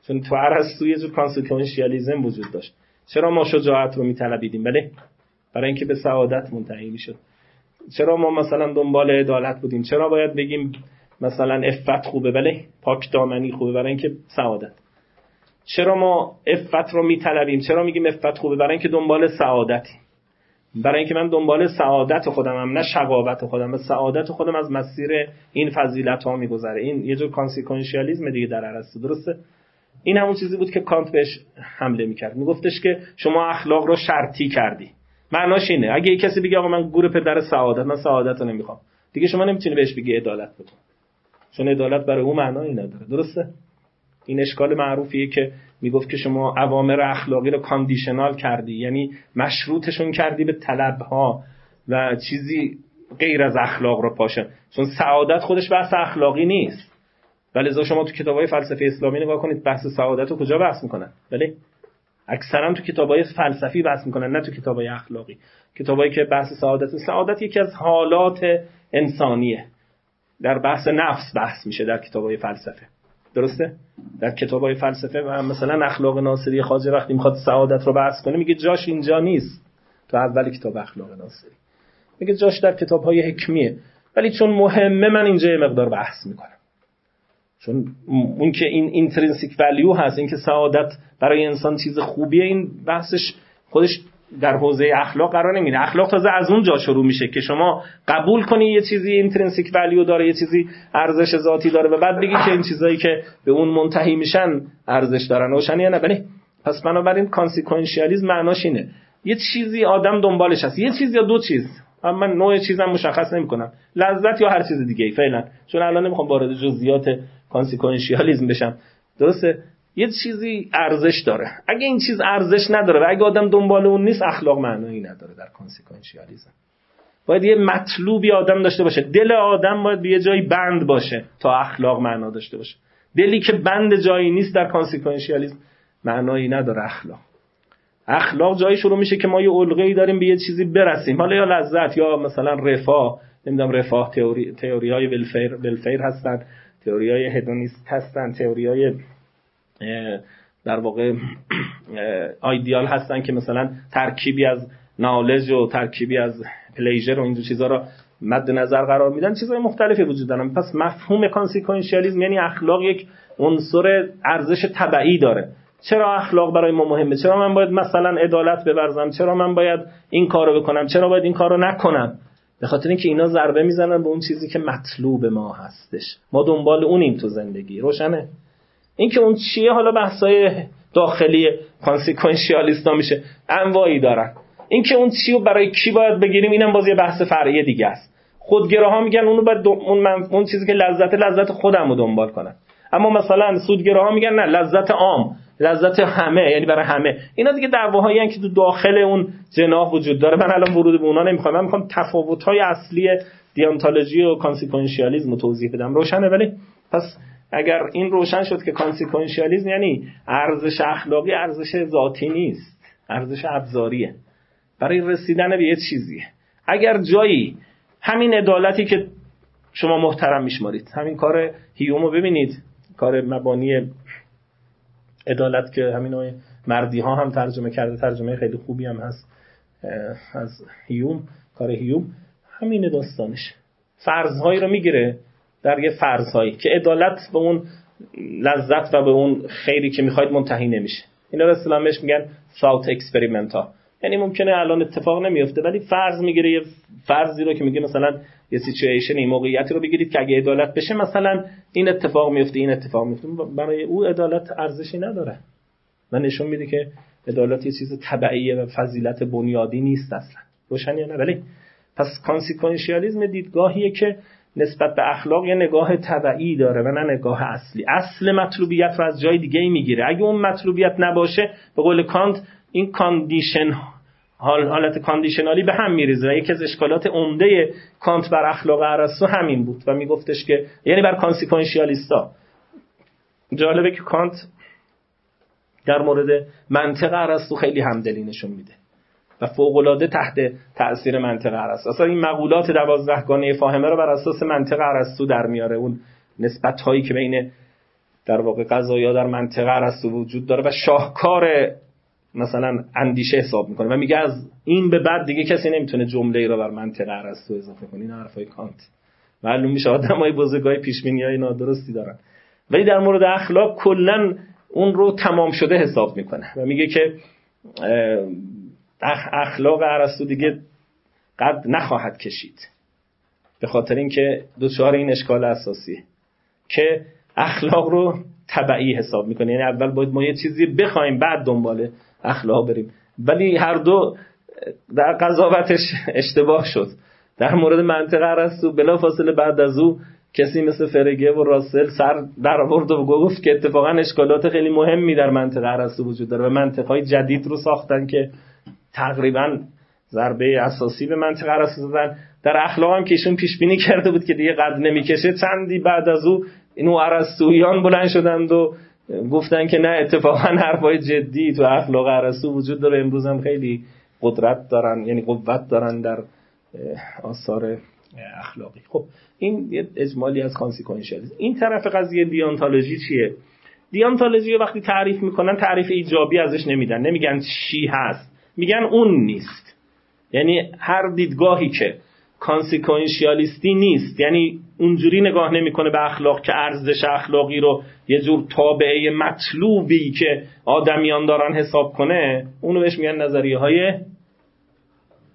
چون تو ارسطو یه جور consequentialism وجود داشت. چرا ما شجاعت رو میطلبیدیم؟ بله. برای اینکه به سعادت منتهی می‌شد. چرا ما مثلا دنبال عدالت بودیم؟ چرا باید بگیم مثلا افت خوبه؟ بله. پاک دامنی خوبه. برای اینکه سعادت. چرا ما افت رو میطلبیم؟ چرا میگیم افت خوبه؟ برای اینکه دنبال سعادتی. برای اینکه من دنبال سعادت خودمم نه شقاوت خودم. سعادت خودم از مسیر این فضیلت ها میگذره. این یه جور کانسیکونشیالیسم دیگه در ارسطو درسته؟ این همون چیزی بود که کانت بهش حمله می‌کرد. میگفتش که شما اخلاق رو شرطی کردی. معناش اینه. اگه کسی بگه آقا من گور پدر سعادت من سعادت رو نمی‌خوام. دیگه شما نمی‌تونی بهش بگی عدالت بکن چون عدالت برای او معنایی نداره. درسته؟ این اشکال معروفیه که می‌گفت که شما اوامر اخلاقی رو کاندیشنال کردی یعنی مشروطشون کردی به طلبها و چیزی غیر از اخلاق رو پاشن. چون سعادت خودش بحث اخلاقی نیست. ولی شما تو کتابای فلسفه اسلامی نگاه کنید بحث سعادت رو کجا بحث می‌کنن؟ ولی اکثرا تو کتابای فلسفی بحث می‌کنن نه تو کتابای اخلاقی. کتابایی که بحث سعادت سعادت یکی از حالات انسانیه. در بحث نفس بحث میشه در کتابای فلسفه. درسته؟ در کتاب های فلسفه و مثلا اخلاق ناصری خواجه وقتی می‌خواد سعادت رو بحث کنه میگه جاش اینجا نیست. تو اول کتاب اخلاق ناصری. میگه جاش در کتاب های حکمیه. ولی چون مهمه من اینجا مقدار بحث می‌کنم. چون اون که این اینترنسیک ولیو هست این که سعادت برای انسان چیز خوبیه این بحثش خودش در حوزه اخلاق قرار نمی‌گیره اخلاق تازه از اون جا شروع میشه که شما قبول کنی یه چیزی intrinsic value داره یه چیزی ارزش ذاتی داره و بعد بگی که این چیزایی که به اون منتهی میشن ارزش دارن. روشنی یا نه؟ بله. پس بنابراین consequentialism معناش اینه. یه چیزی آدم دنبالش هست. یه چیز یا دو چیز. اما من نوع چیزم مشخص نمی‌کنم. لذت یا هر چیز دیگه فعلا. چون الان نمی‌خوام وارد جزئیات consequentialism بشم. درسته؟ یه چیزی ارزش داره. اگه این چیز ارزش نداره و اگه آدم دنبال اون نیست اخلاق معنایی نداره در consequentialism باید یه مطلوبی آدم داشته باشه. دل آدم باید به یه جایی بند باشه تا اخلاق معنا داشته باشه. دلی که بند جایی نیست در consequentialism معنایی نداره اخلاق. اخلاق جایی شروع میشه که ما یه علقه داریم به یه چیزی برسیم. حالا یا لذت یا مثلا رفاه نمی‌دونم رفاه تئوری های ولفیر ولفیر هستن تئوری های هدونیست هستن تئوری های در واقع آیدیال هستن که مثلا ترکیبی از نالج و ترکیبی از پلیژر و دو چیزها را مد نظر قرار میدن. چیزهای مختلفی وجود دارن پس مفهوم کانسیکوئنشیالیسم یعنی اخلاق یک عنصر ارزش طبعی داره. چرا اخلاق برای ما مهمه؟ چرا من باید مثلا عدالت ببرزم؟ چرا من باید این کارو بکنم؟ چرا باید این کارو نکنم؟ به خاطر اینکه اینا ضربه می‌زنن به اون چیزی که مطلوب ما هستش. ما دنبال اونیم تو زندگی. روشنه؟ اینکه اون چیه حالا بحثای داخلی کانسیکونشیالیستا میشه. انواعی دارن. اینکه اون چی رو برای کی باید بگیریم اینم باز یه بحث فرعی دیگه است. خودگراها میگن اونو باید اون, اون چیزی که لذت لذت خودم رو دنبال کنن. اما مثلا سودگراها میگن نه لذت عام لذت همه یعنی برای همه. اینا دیگه دعواهایی که تو داخل اون جناح وجود داره. من الان ورود به اونا نمی‌خوام. من می‌خوام تفاوت‌های اصلی deontology و consequentialism رو توضیح بدم. روشنه ولی پس اگر این روشن شد که consequentialism یعنی ارزش اخلاقی ارزش ذاتی نیست ارزش ابزاریه. برای رسیدن به یه چیزیه. اگر جایی همین عدالتی که شما محترم میشمارید همین کار هیوم ببینید کار مبانی عدالت که همین مردیها هم ترجمه کرده ترجمه خیلی خوبی هم هست از هیوم کار هیوم همین داستانش. فرضهایی رو می‌گیره در یه فرضهایی که عدالت به اون لذت و به اون خیری که می‌خواید منتهی نمیشه. اینا رو اصطلاحش میگن thought experiment ها. یعنی ممکنه الان اتفاق نمیفته ولی فرض می‌گیره یه فرضی رو که میگه مثلا یه سیچویشن این موقعیتی رو بگیرید که اگه عدالت بشه مثلا این اتفاق میفته این اتفاق میفته برای او عدالت ارزشی نداره. و نشون میده که عدالت یه چیز تبعیه و فضیلت بنیادی نیست اصلا. روشن یا نه؟ ولی پس consequentialism دیدگاهیه که نسبت به اخلاق یه نگاه تبعی داره و نه نگاه اصلی. اصل مطلوبیت رو از جای دیگه می‌گیره. اگه اون مطلوبیت نباشه به قول کانت این condition حال حالت conditional ی به هم میریزه و یکی از اشکالات عمده کانت بر اخلاق ارسطو همین بود و میگفتش که یعنی بر کانسیکونشیالیستا جالبه که کانت در مورد منطق ارسطو خیلی همدلی نشون میده. و فوقالعاده تحت تاثیر منطق ارسطو اصلا این مقولات دوازدهگانه فاهمه رو بر اساس منطق ارسطو در میاره. اون نسبت هایی که بین در واقع قضایا در منطق ارسطو وجود داره و شاهکار مثلا اندیشه حساب می‌کنه و میگه از این به بعد دیگه کسی نمی‌تونه جمله ای رو بر منطق ارسطو اضافه کنه. این حرفای کانت. معلوم میشه آدمای بزرگای پیش های نادرستی دارن. ولی در مورد اخلاق کلا اون رو تمام شده حساب می‌کنه و میگه که اخلاق ارسطو دیگه قد نخواهد کشید. به خاطر اینکه دوچار این اشکال اساسیه که اخلاق رو طبعی حساب می‌کنه. یعنی اول باید ما یه چیزی بخوایم بعد دنبال اخلاق بریم. ولی هر دو در قضاوتش اشتباه شد. در مورد منطقه ارسطو بلا فاصله بعد از او کسی مثل فرگه و راسل سر در آورد و گفت که اتفاقا اشکالات خیلی مهمی در منطقه ارسطو وجود داره و منطقه جدید رو ساختن که تقریبا ضربه اساسی به منطقه ارسطو زدن در هم که ایشون پیش بینی کرده بود که دیگه قد نمی‌کشه چندی بعد از او اینو ارسطویان بلند شدند و گفتن که نه اتفاقا حرفای جدی تو اخلاق ارسطو وجود داره. امروز هم خیلی قدرت دارن یعنی قوت دارن در آثار اخلاقی. خب این یه اجمالی از کانسیکونشالیسم این طرف قضیه دیانتولوژی چیه؟ دیانتولوژی وقتی تعریف می‌کنن تعریف ایجابی ازش نمیدن. نمیگن چی هست. میگن اون نیست. یعنی هر دیدگاهی که کانسیکونشیالیستی نیست یعنی اونجوری نگاه نمی‌کنه به اخلاق که ارزش اخلاقی رو یه جور تابعه مطلوبی که آدمیان دارن حساب کنه اونو بهش میگن نظریه های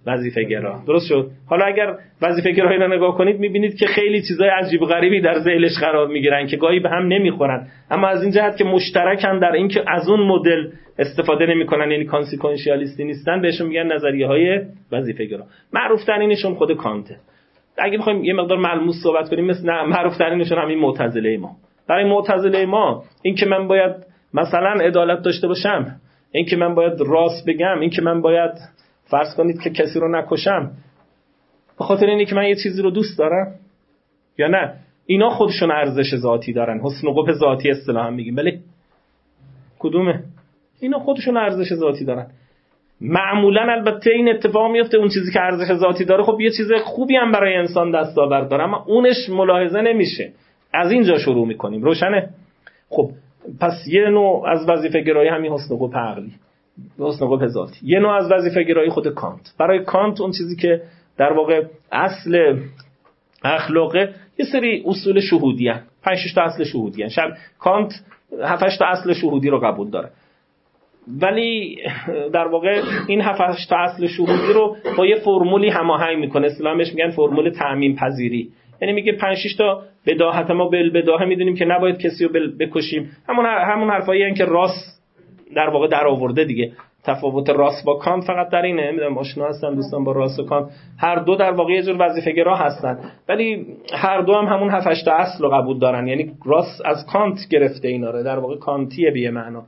وظیفه گرا درست شد؟ حالا اگر وظیفه گرایی رو نگاه کنید می‌بینید که خیلی چیزای عجیب غریبی در ذهنش قرار می‌گیرن که گاهی به هم نمی‌خورن. اما از این جهت که مشترکن در اینکه از اون مدل استفاده نمی‌کنن یعنی کانسیکونشیالیستی نیستن بهشون میگن نظریه های وظیفه گرا معروف ترینشون خود کانته اگه بخوایم یه مقدار ملموس صحبت کنیم مثل معروف ترینشون همین معتزله ما برای معتزله ما اینکه من باید مثلا عدالت داشته باشم اینکه من باید راست بگم اینکه من باید فرض کنید که کسی رو نکشم به خاطر اینه که من یه چیزی رو دوست دارم. یا نه؟ اینا خودشون ارزش ذاتی دارن. حسن و قبح ذاتی اصطلاحا میگیم. ولی کدومه؟ اینا خودشون ارزش ذاتی دارن. معمولا البته این اتفاق میفته اون چیزی که ارزش ذاتی داره خب یه چیز خوبی هم برای انسان دستاورد داره اما اونش ملاحظه نمیشه. از اینجا شروع می‌کنیم. روشنه؟ خب پس یه نوع از وظیفه گرایی همین حسن و عقلی. حسن و ذاتی یه نوع از وظیفه گرایی خود کانت. برای کانت اون چیزی که در واقع اصل اخلاقه یه سری اصول شهودی هن. پنج تا اصل شهودی هن. شب کانت هفتش تا اصل شهودی رو قبول داره. ولی در واقع این هفتش تا اصل شهودی رو با یه فرمولی هماهنگ می‌کنه. اسلامش میگن فرمول تعمیم پذیری یعنی میگه 5 6 تا بداهت ما بالبداهه. می‌دونیم که نباید کسی رو بکشیم. همون همون حرفایی که راس در واقع در آورده دیگه. تفاوت راس با کانت فقط در اینه. نمی‌دونم آشنا هستن دوستان با راس و کانت هر دو در واقع یه جور وظیفه گرا هستن. ولی هر دو هم همون 7 تا اصل رو قبول دارن. یعنی راس از کانت گرفته اینا رو. در واقع کانتیه به معنا.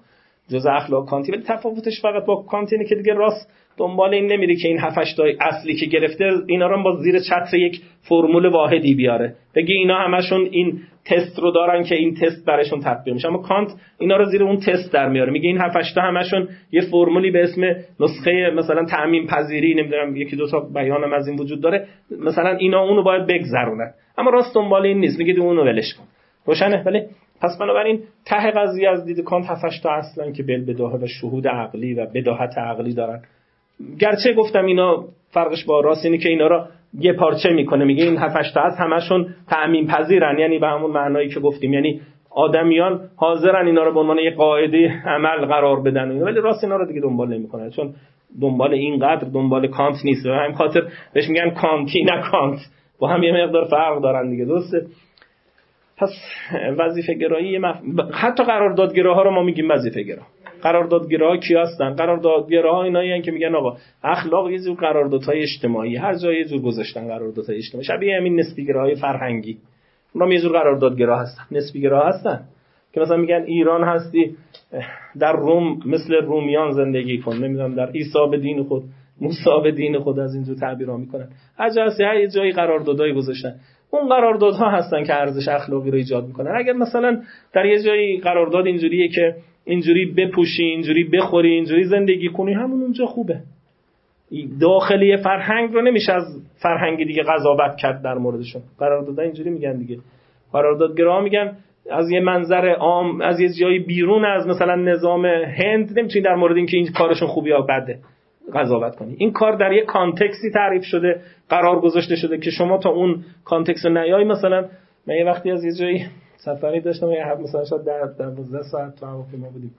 جز اخلاق کانتی. ولی تفاوتش فقط با کانت اینه که دیگه راس دنبال این نمیره که این هفتش اصلی که گرفته اینا رو با زیر چتر یک فرمول واحدی بیاره. بگه اینا همشون این تست رو دارن که این تست براشون تطبیق میشه. اما کانت اینا رو زیر اون تست در میاره. میگه این هفتش تا همشون یه فرمولی به اسم نسخه مثلا تعمیم پذیری نمی‌دونم یکی دو تا بیانم از این وجود داره. مثلا اینا اونو باید بگذرونن. اما راست دنبال این نیست. میگه اونو ولش کن. روشنه؟ ولی پس بنابراین ته قضیه از دید کانت هفتش تا اصلا که بل بداهه و شهود عقلی و بداهت عقلی دارن. گرچه گفتم اینا فرقش با راست اینه که اینا را یه پارچه می‌کنه. میگه این هفتش تا هست همشون تعمین پذیرن. یعنی به همون معنایی که گفتیم. یعنی آدمیان حاضرن اینا رو به عنوان یه قاعده عمل قرار بدن ولی راست اینا رو دیگه دنبال نمی‌کنن. چون دنبال این قدر دنبال کانت نیست. و همین خاطر بهش میگن کانتی نه کانت. با هم یه مقدار فرق دارن دیگه. درسته؟ پس وظیفه گرایی مف... حتی قراردادگراها رو ما میگیم وظیفه گرا قراردادگراها کی هستن؟ قراردادگراها اینایی که میگن آقا اخلاق یه جور قراردادهای اجتماعی هر جای یه جور گذاشتن قراردادهای اجتماعی. شبیه همین نسبی گراهای فرهنگی. اونا یه جور قراردادگرا هستن. نسبی گرا هستن؟ که مثلا میگن ایران هستی در روم مثل رومیان زندگی کن. نمی‌دونم در عیسی به دین خود موسی به دین خود از اینجور تعبیرها می‌کنن. هر جای یه جایی قراردادایی گذاشتن. اون قراردادها هستن که ارزش اخلاقی رو ایجاد می‌کنن. اگر مثلا در یه جایی قرارداد اینجوریه که اینجوری بپوشی اینجوری بخوری اینجوری زندگی کنی همون اونجا خوبه. داخلی فرهنگ رو نمیشه از فرهنگ دیگه قضاوت کرد در موردشون. قرارداد اینجوری میگن دیگه. قراردادگرا میگن از یه منظر عام از یه جایی بیرون از مثلا نظام هند نمی‌تونی در مورد اینکه این کارشون خوبی یا بده قضاوت کنی. این کار در یه context ی تعریف شده قرار گذاشته شده که شما تا اون context نیای مثلا. من یه وقتی از یه جایی سفری داشتم یه مثلا شاید در 12 ساعت تو هواپیما بودیم.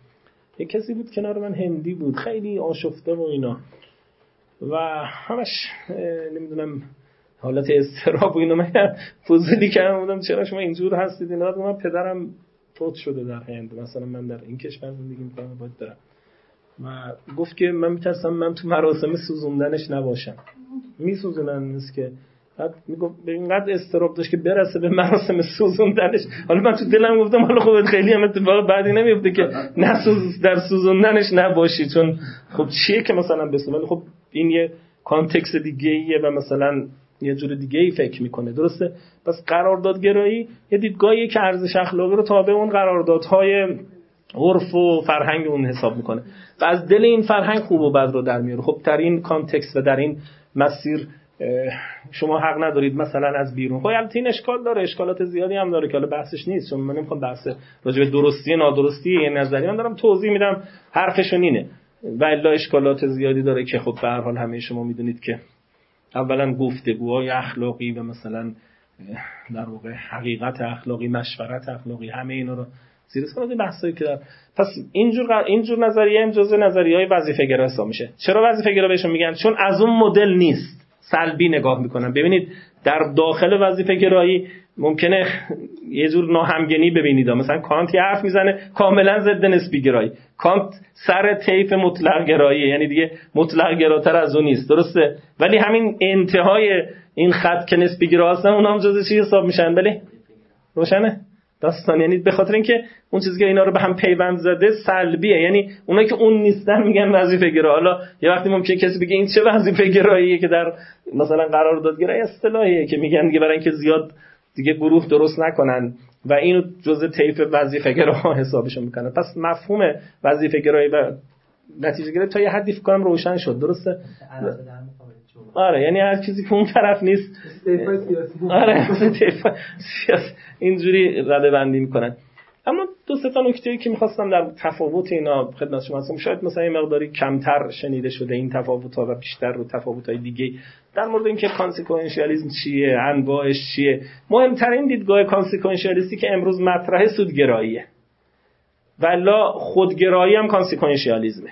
یه کسی بود کنار من هندی بود خیلی آشفته و اینا. و همش نمی‌دونم حالت استراب و اینا. من فضولی کردم بودم چرا شما اینجور هستید؟ اینا من پدرم فوت شده در هند. مثلا من در این کشور زندگی می‌کنم باید دارم و گفت که من میترسم من تو مراسم سوزوندنش نباشم. میسوزونن نیست که بعد می‌گفت اینقدر استراب داشت که برسه به مراسم سوزوندنش. حالا من تو دلم گفتم حالا خب خیلی هم اتفاق بعدی نمیفته که نسوز در سوزوندنش نباشی چون خب چیه که مثلا بسه؟ ولی خب این یه کانتکس دیگه ایه و مثلا یه جور دیگه ای فکر می‌کنه. درسته؟ پس قراردادگرایی یه دیدگاهی که ارزش اخلاقی رو تابع اون قراردادهای عرف و فرهنگ اون حساب می‌کنه. و از دل این فرهنگ خوب و بد رو در میاره خب در این کانتکست و در این مسیر شما حق ندارید مثلا از بیرون. خب البته این اشکال داره. اشکالات زیادی هم داره که حالا بحثش نیست. چون من نمی‌خوام بحث راجع به درستی نادرستی یه نظری. من دارم توضیح میدم. حرفشون اینه. و الا اشکالات زیادی داره که خب به هر حال همه شما می‌دونید که اولا گفتگوهای اخلاقی و مثلا در واقع حقیقت اخلاقی مشورت اخلاقی همه اینا رو زیر سوال. بحثایی که در پس اینجور اینجور نظریه این جزء نظریه وظیفه گرا حساب میشه. چرا وظیفه گرا بهشون میگن؟ چون از اون مدل نیست. سلبی نگاه می‌کنن ببینید در داخل وظیفه گرایی ممکنه یه جور ناهمگنی ببینید. مثلا کانت یه حرف می‌زنه کاملا ضد نسبی گرایی. کانت سر طیف مطلق گرایی یعنی دیگه مطلق گراتر از اون نیست. درسته؟ ولی همین انتهای این خط که نسبی گرا هستن اونها هم جزء چی حساب میشن؟ بله؟ روشنه؟ داستان. یعنی به خاطر اینکه اون چیزی که اینا رو به هم پیوند زده سلبیه. یعنی اونایی که اون نیستن میگن وظیفه گرا. حالا یه وقتی ممکنه کسی بگه این چه وظیفه گراییه که در مثلا قراردادگرایی اصطلاحیه که میگن دیگه برای اینکه زیاد دیگه گروه درست نکنن و اینو جزء طیف وظیفه گراها حسابشون می‌کنن. پس مفهوم وظیفه گرایی و نتیجه گرایی تا یه حدی فکر کنم روشن شد. درسته؟ آره یعنی هر چیزی که اون طرف نیست. آره اینجوری رده بندی می‌کنن. اما دو سه تا نکته که می‌خواستم در تفاوت اینا خدمت شما هستم. شاید مثلا این مقداری کمتر شنیده شده این تفاوت ها و بیشتر رو تفاوت های دیگه در مورد اینکه کانسیکوئنشیالیسم چیه انواعش چیه. مهمترین دیدگاه کانسیکوئنشیالیستی که امروز مطرح سودگراییه. ولا خودگرایی هم کانسیکوئنشیالیسمه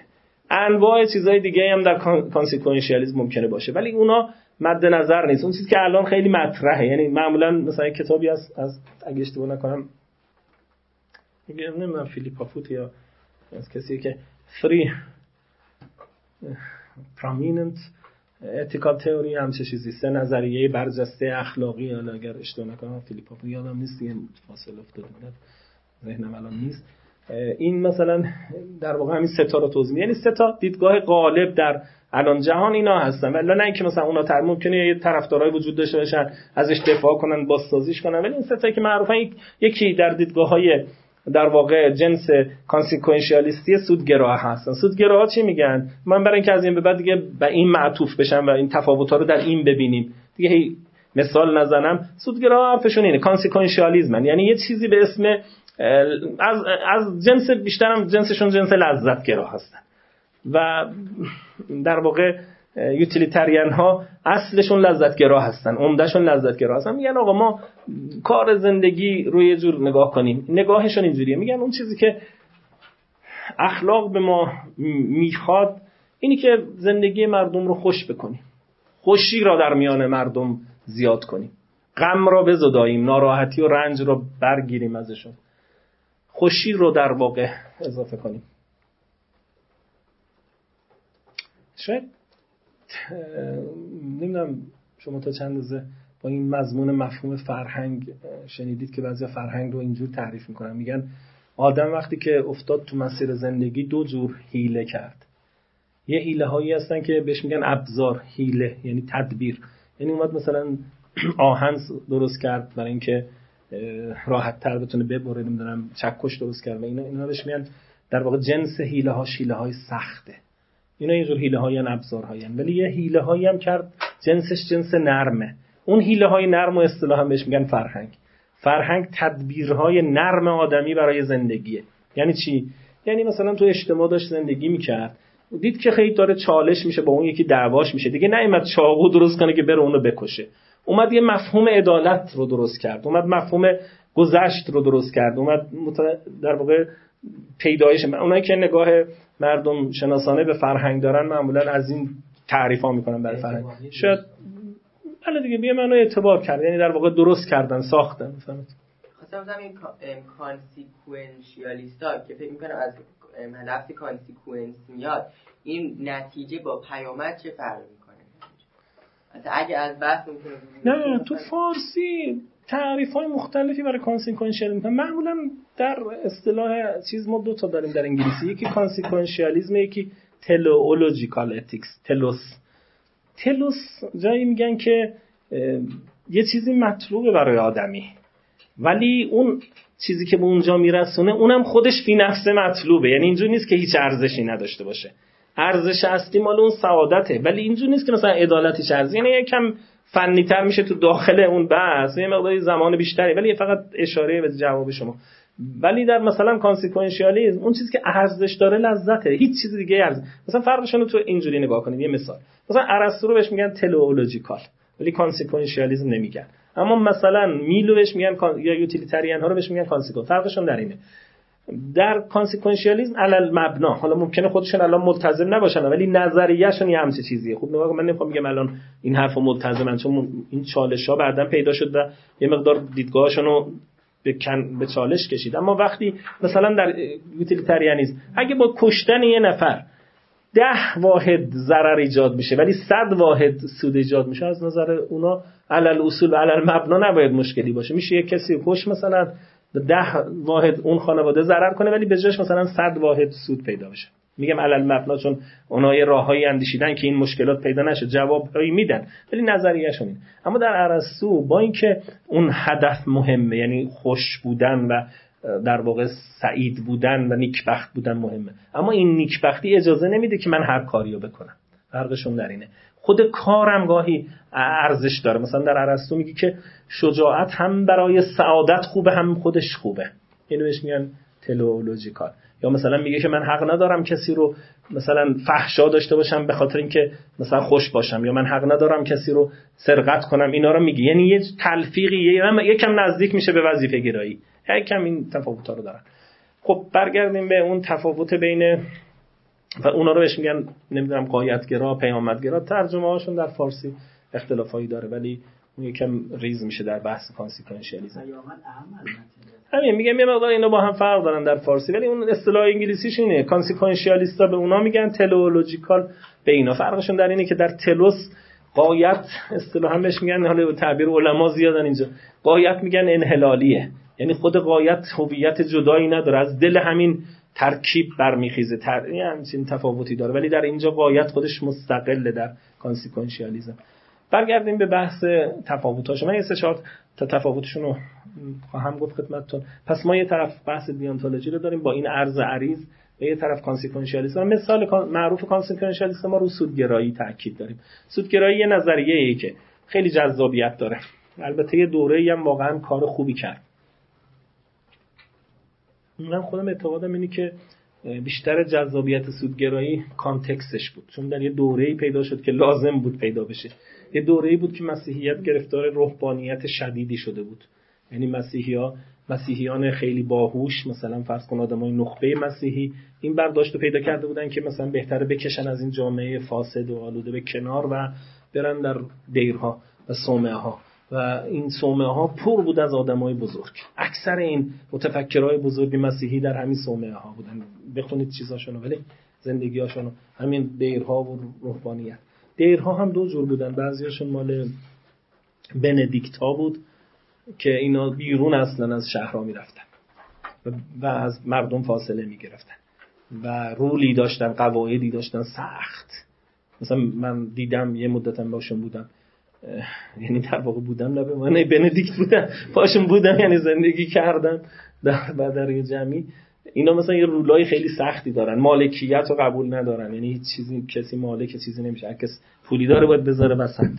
انواع چیزهای دیگه هم در consequentialism ممکنه باشه. ولی اونا مد نظر نیست. اون چیزی که الان خیلی مطرحه. یعنی معمولا مثلا کتابی از از اگه اشتباه نکنم. میگم نمی‌دونم فیلیپا فوت یا از کسی که three prominent ethical theory هم چه چیزی. سه نظریه برجسته اخلاقی. حالا اگر اشتباه نکنم فیلیپا فوت یادم نیست دیگه فاصله افتاده ذهنم الان نیست. این مثلا در واقع همین ستا رو توضیح یعنی ستا دیدگاه غالب در الان جهان اینا هستن. ولی نه اینکه مثلا اونا تر ممکنه یه طرفدارای وجود داشته باشن ازش دفاع کنن بازسازیش کنن. ولی این ستا که معروفن یکی در دیدگاه های در واقع جنس کانسیکوئنشیالیستی سودگرا هستن. سودگراها چی میگن؟ من برای اینکه از این به بعد دیگه به این معطوف بشم و این تفاوت ها رو در این ببینیم. دیگه مثال نزنم. سودگرا حرفشون اینه کانسیکوئنشیالیسم یعنی یه چیزی به اسم از, از جنس بیشترم جنسشون جنس لذت گرا هستن. و در واقع یوتیلیتریان ها اصلشون لذتگرا هستن عمدهشون لذتگرا هستن. میگن آقا ما کار زندگی رو یه جور نگاه کنیم. نگاهشون اینجوریه. میگن اون چیزی که اخلاق به ما می‌خواد اینی که زندگی مردم رو خوش بکنیم. خوشی را در میان مردم زیاد کنیم. غم را بزداییم. ناراحتی و رنج را برگیریم ازشون. خوشی رو در واقع اضافه کنیم. شاید نمی‌دونم شما تا چند روزه با این مضمون مفهوم فرهنگ شنیدید که بعضی فرهنگ رو اینجور تعریف می‌کنن. میگن آدم وقتی که افتاد تو مسیر زندگی دو جور حیله کرد. یه حیله هایی هستن که بهش میگن ابزار حیله یعنی تدبیر. یعنی اومد مثلا آهن درست کرد برای اینکه راحت تر بتونه ببره نمی‌دونم چکش درست کرد و اینا. اینا بهش میگن در واقع جنس حیله ها شیله های سخته. اینا یه جور حیله های ابزار ولی یه حیله هایی هم کرد جنسش جنس نرمه. اون حیله های نرم و اصطلاح هم بهش میگن فرهنگ. فرهنگ تدبیرهای نرم آدمی برای زندگیه. یعنی چی؟ یعنی مثلا تو اجتماع داشت زندگی می‌کرد. دید که خیلی داره چالش میشه با اون یکی دعواش میشه. دیگه نیومد چاقو درست کنه که بره اونو بکشه. اومد یه مفهوم عدالت رو درست کرد. اومد مفهوم گذشت رو درست کرد. اومد در واقع پیدایش اونایی که نگاه مردم شناسانه به فرهنگ دارن معمولا از این تعریف ها می‌کنن برای فرهنگ. شاید بله دیگه بیا منو اعتبار کرد. یعنی در واقع درست کردن ساختن. فهمید خواستم این کانسیکوئنشیالیستا که فکر می‌کنم از لفظ consequence میاد این نتیجه با پیامد چه فرق می‌کنه؟ اگه از بحث نه تو فارسی تعریف های مختلفی برای consequentialism معمولا در اصطلاح چیز ما دو تا داریم در انگلیسی. یکی consequentialism یکی teleological ethics telos. telos جایی میگن که یه چیزی مطلوبه برای آدمی. ولی اون چیزی که به اونجا میرسونه اونم خودش فی نفسه مطلوبه. یعنی اینجور نیست که هیچ ارزشی نداشته باشه. ارزش اصلی مال اون سعادته. ولی اینجور نیست که مثلا عدالتش ارزش. یعنی یکم فنی تر میشه تو داخل اون بحث. یه مقداری زمان بیشتری. ولی فقط اشاره به جواب شما. ولی در مثلا کانسیکوئنشیالیسم اون چیزی که ارزش داره لذته. هیچ چیز دیگه ارزش. مثلا فرقشون رو تو اینجوری نگاه کنید یه مثال. مثلا ارسطو رو بهش میگن تلئولوژیکال ولی consequentialism نمیگن. اما مثلا میل رو بهش میگن یا utilitarian ها رو بهش میگن consequ فرقشون در اینه. در کانسیکوئنشیالیسم علل مبنا حالا ممکنه خودشون الان ملتزم نباشن ولی نظریهشون یه همچه چیزیه. خوب نگاه من نمی‌خوام بگم الان این حرفو ملتزمن چون این چالش ها بعدا پیدا شد و یه مقدار دیدگاهشون رو به. به چالش کشید. اما وقتی مثلا در utilitarianism اگه با کشتن یه نفر ده واحد ضرر ایجاد میشه ولی صد واحد سود ایجاد میشه از نظر اونا علل اصول و علل مبنا نباید مشکلی باشه. میشه یه کسی کش مثلا ده واحد اون خانواده ضرر کنه ولی به جاش مثلا صد واحد سود پیدا بشه. میگم علل مبنا چون اونا یه راههایی اندیشیدن که این مشکلات پیدا نشه جوابهایی میدن ولی نظریهشون این اما در ارسطو با اینکه اون هدف مهمه یعنی خوش بودن و در واقع سعید بودن و نیکبخت بودن مهمه. اما این نیکبختی اجازه نمیده که من هر کاریو بکنم. فرقشون در اینه. خود کارم گاهی ارزش داره. مثلا در ارسطو میگه که شجاعت هم برای سعادت خوبه هم خودش خوبه. اینو بهش میگن تلولوژیکال. یا مثلا میگه که من حق ندارم کسی رو مثلا فحشا داشته باشم به خاطر اینکه مثلا خوش باشم یا من حق ندارم کسی رو سرقت کنم. اینا رو میگه. یعنی یه تلفیقی یکم نزدیک میشه به وظیفه گرایی یکم این تفاوت رو دارن. خب برگردیم به اون تفاوت بین و اونا رو بهش میگن نمی‌دونم قایتگرا پیامدگرا. ترجمه هاشون در فارسی اختلافایی داره ولی اون یکم ریز میشه در بحث کانسیکوئنشیالیسم همین میگم یه مقدار اینا با هم فرق دارن در فارسی ولی اون اصطلاح انگلیسیش اینه. کانسیکوئنشیالیستا به اونا میگن تلولوژیکال به اینا. فرقشون در اینه که در تلوس قایت اصطلاح هم بهش میگن. حالا تعبیر علما زیادن اینجا. قایت میگن انحلالیه. یعنی خود قایت هویت جدایی نداره. از دل همین ترکیب برمیخیزه تر... همچین تفاوتی داره. ولی در اینجا قایت خودش مستقله در کانسیکوئنشیالیسم برگردیم به بحث تفاوتاش من یه سه چهار تا تفاوتشون رو خواهم گفت خدمتتون. پس ما یه طرف بحث دیانتولوژی رو داریم با این عرض عریض و یه طرف کانسیکوئنشیالیسم مثال معروف کانسیکوئنشیالیسم ما رو سودگرایی تاکید داریم. سودگرایی یه نظریه ای که خیلی جذابیت داره. البته یه دوره هم واقعا کار خوبی کرد. من خودم اعتقادم اینه که بیشتر جذابیت سودگرایی کانتکستش بود. چون در یه دوره‌ای پیدا شد که لازم بود پیدا بشه. یه دوره‌ای بود که مسیحیت گرفتار روحانیت شدیدی شده بود. یعنی مسیحیا مسیحیان خیلی باهوش مثلا فرض کن آدمای نخبه مسیحی این برداشت رو پیدا کرده بودن که مثلا بهتره بکشن از این جامعه فاسد و آلوده به کنار و برن در دیرها و صومعه ها و این صومعه ها پر بود از آدمای بزرگ. اکثر این متفکرهای بزرگ مسیحی در همین صومعه ها بودن. بخونید چیزاشونو ولی زندگیاشونو همین دیرها و روحانیت. دیرها هم دو جور بودن. بعضیاشون مال بندیکت ها بود که اینا بیرون اصلا از شهرها می‌رفتن و از مردم فاصله می‌گرفتن و رولی داشتن قواعدی داشتن سخت. مثلا من دیدم یه مدتم باشون بودم. یعنی در واقع بودم نه به معنی بندیکت بودم. باشون بودم یعنی زندگی کردم در بدر جمعی. اینا مثلا یه رولای خیلی سختی دارن. مالکیت رو قبول ندارن. یعنی چیزی کسی مالک چیزی نمیشه. هر کس پولی داره باید بذاره وسط.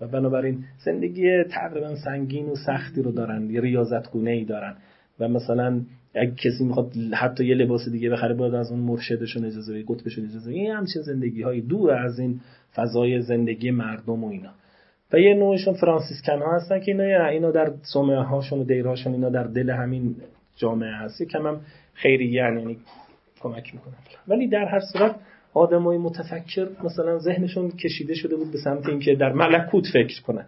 و بنابراین زندگی تقریبا سنگین و سختی رو دارن. یه ریاضت گونه ای دارن. و مثلا اگه کسی می‌خواد حتی یه لباس دیگه بخره باید از اون مرشدشون اجازه بگیره قطبشون اجازه این همچین زندگی های دور از این فضای زندگی مردم و اینا. و یه نوعشون فرانسیسکن ها هستن که اینا اینا در صومعه هاشون و دیرهاشون اینا در دل همین جامعه هست. کم هم خیریه یعنی کمک می‌کنن. ولی در هر صورت آدمای متفکر مثلا ذهنشون کشیده شده بود به سمت اینکه در ملکوت فکر کنن.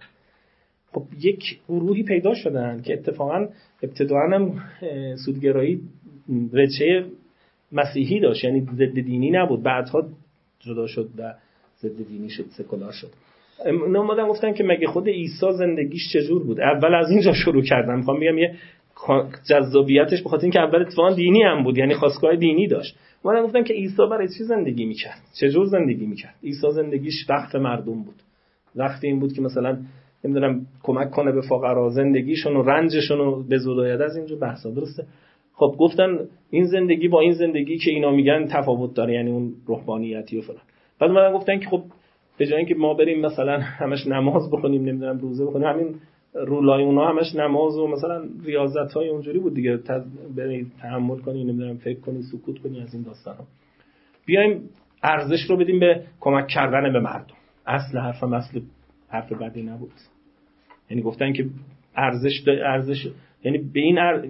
خب یک گروهی پیدا شدن که اتفاقا ابتداعا هم سودگرایی رچه مسیحی داشت. یعنی ضد دینی نبود. بعدها جدا شد و ضد دینی شد سکولار شد. اومدن گفتن که مگه خود عیسی زندگیش چجور بود؟ اول از اینجا شروع کردم می‌خوام بگم یه جذابیتش بخاطر اینکه اول اتفاقا دینی هم بود یعنی خواستگاه دینی داشت. اومدن گفتن که عیسی برای چی زندگی می‌کرد؟ چجور زندگی می‌کرد؟ عیسی زندگیش وقت مردم بود. وقتی این بود که مثلا نمی‌دونم کمک کنه به فقرا زندگیشون و رنجشون رو به زداید از اینجور بحثا درسته؟ خب گفتن این زندگی با این زندگی که اینا میگن تفاوت داره یعنی اون روحانیتی و فلان. بعد اومدن گفتن که خب به جای اینکه ما بریم مثلا همش نماز بخونیم نمی‌دونم روزه بخونیم همین رولای اونا همش نماز و مثلا ریاضت های اونجوری بود دیگه برید تحمل کنی نمی‌دونم فکر کنی سکوت کنی از این داستان ها بیایم ارزش رو بدیم به کمک کردن به مردم. اصل حرفم اصل حرف بدی نبود. یعنی گفتن که ارزش ارزش یعنی به این ار...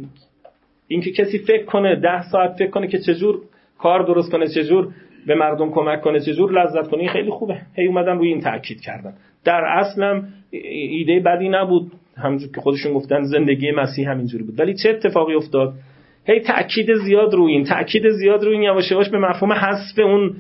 اینکه کسی فکر کنه ده ساعت فکر کنه که چجور کار درست کنه چجور به مردم کمک کنه چجور لذت کنه این خیلی خوبه. هی اومدن روی این تاکید کردن. در اصلم ایده بدی نبود. همونجور که خودشون گفتن زندگی مسیح همینجوری بود. ولی چه اتفاقی افتاد؟ هی تاکید زیاد روی این تاکید زیاد روی این یواش یواش به مفهوم حذف اون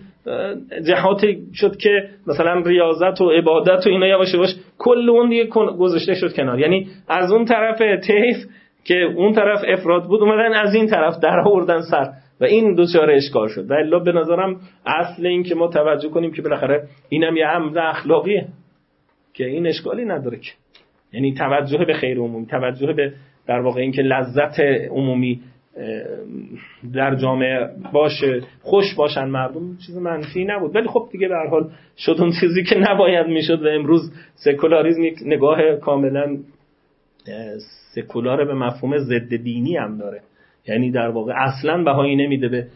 جهات شد که مثلا ریاضت و عبادت و اینا یواش یواش کل اون دیگه گذاشته شد کنار. یعنی از اون طرف تیف که اون طرف افراد بود اومدن از این طرف در آوردن سر. و این دوچاره اشکال شد. و الا به نظرم اصل این که ما توجه کنیم که بالاخره اینم یه امر اخلاقیه که این اشکالی نداره که. یعنی توجه به خیر عمومی توجه به در واقع اینکه لذت عمومی در جامعه باشه خوش باشن مردم چیز منفی نبود. ولی خب دیگه به حال شد اون چیزی که نباید می‌شد و امروز سکولاریزم یک نگاه کاملا سکولار به مفهوم ضد دینی هم داره. یعنی در واقع اصلا بهایی نمیده به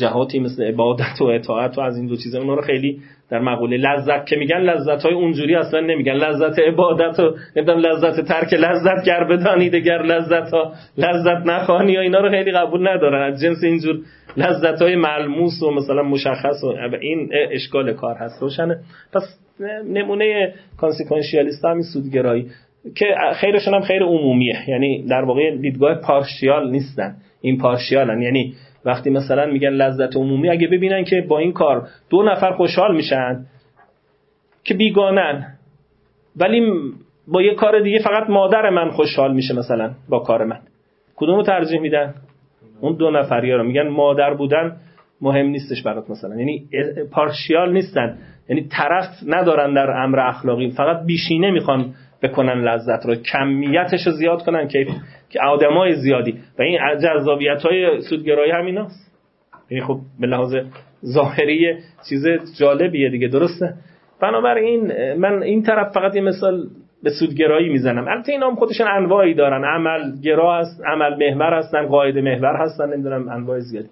جهاتی مثل عبادت و اطاعت و از این دو چیزا اونا رو خیلی در مقوله لذت که میگن لذت های اونجوری اصلا نمیگن. لذت عبادت و نمی‌دونم لذت ترک لذت گر بدانی دگر لذت ها لذت نخوانی و اینا رو خیلی قبول ندارن. از جنس اینجور لذت های ملموس و مثلا مشخص و این اشکال کار هست. روشنه. پس نمونه consequentialist همین سودگرایی که خیرشون هم خیر عمومیه. یعنی در واقع دیدگاه partial نیستن. impartial ن یعنی وقتی مثلا میگن لذت عمومی اگه ببینن که با این کار دو نفر خوشحال میشن که بیگانن. ولی با یه کار دیگه فقط مادر من خوشحال میشه مثلا با کار من. کدومو ترجیح میدن؟ اون دو نفری رو میگن مادر بودن مهم نیستش برات مثلا. یعنی پارشیال نیستن. یعنی طرف ندارن در امر اخلاقی. فقط بیشینه می‌خوان بکنن لذت رو کمیتش رو زیاد کنن که که آدمای زیادی. و این جذابیت های سودگرایی همیناست یعنی خب به لحاظ ظاهری چیز جالبیه دیگه درسته؟ بنابراین من این طرف فقط یه مثال به سودگرایی می‌زنم. البته اینا هم خودشون انواعی دارن. عمل گرا هست عمل محور هستن قاعده محور هستن نمی‌دونم انواع زیادی.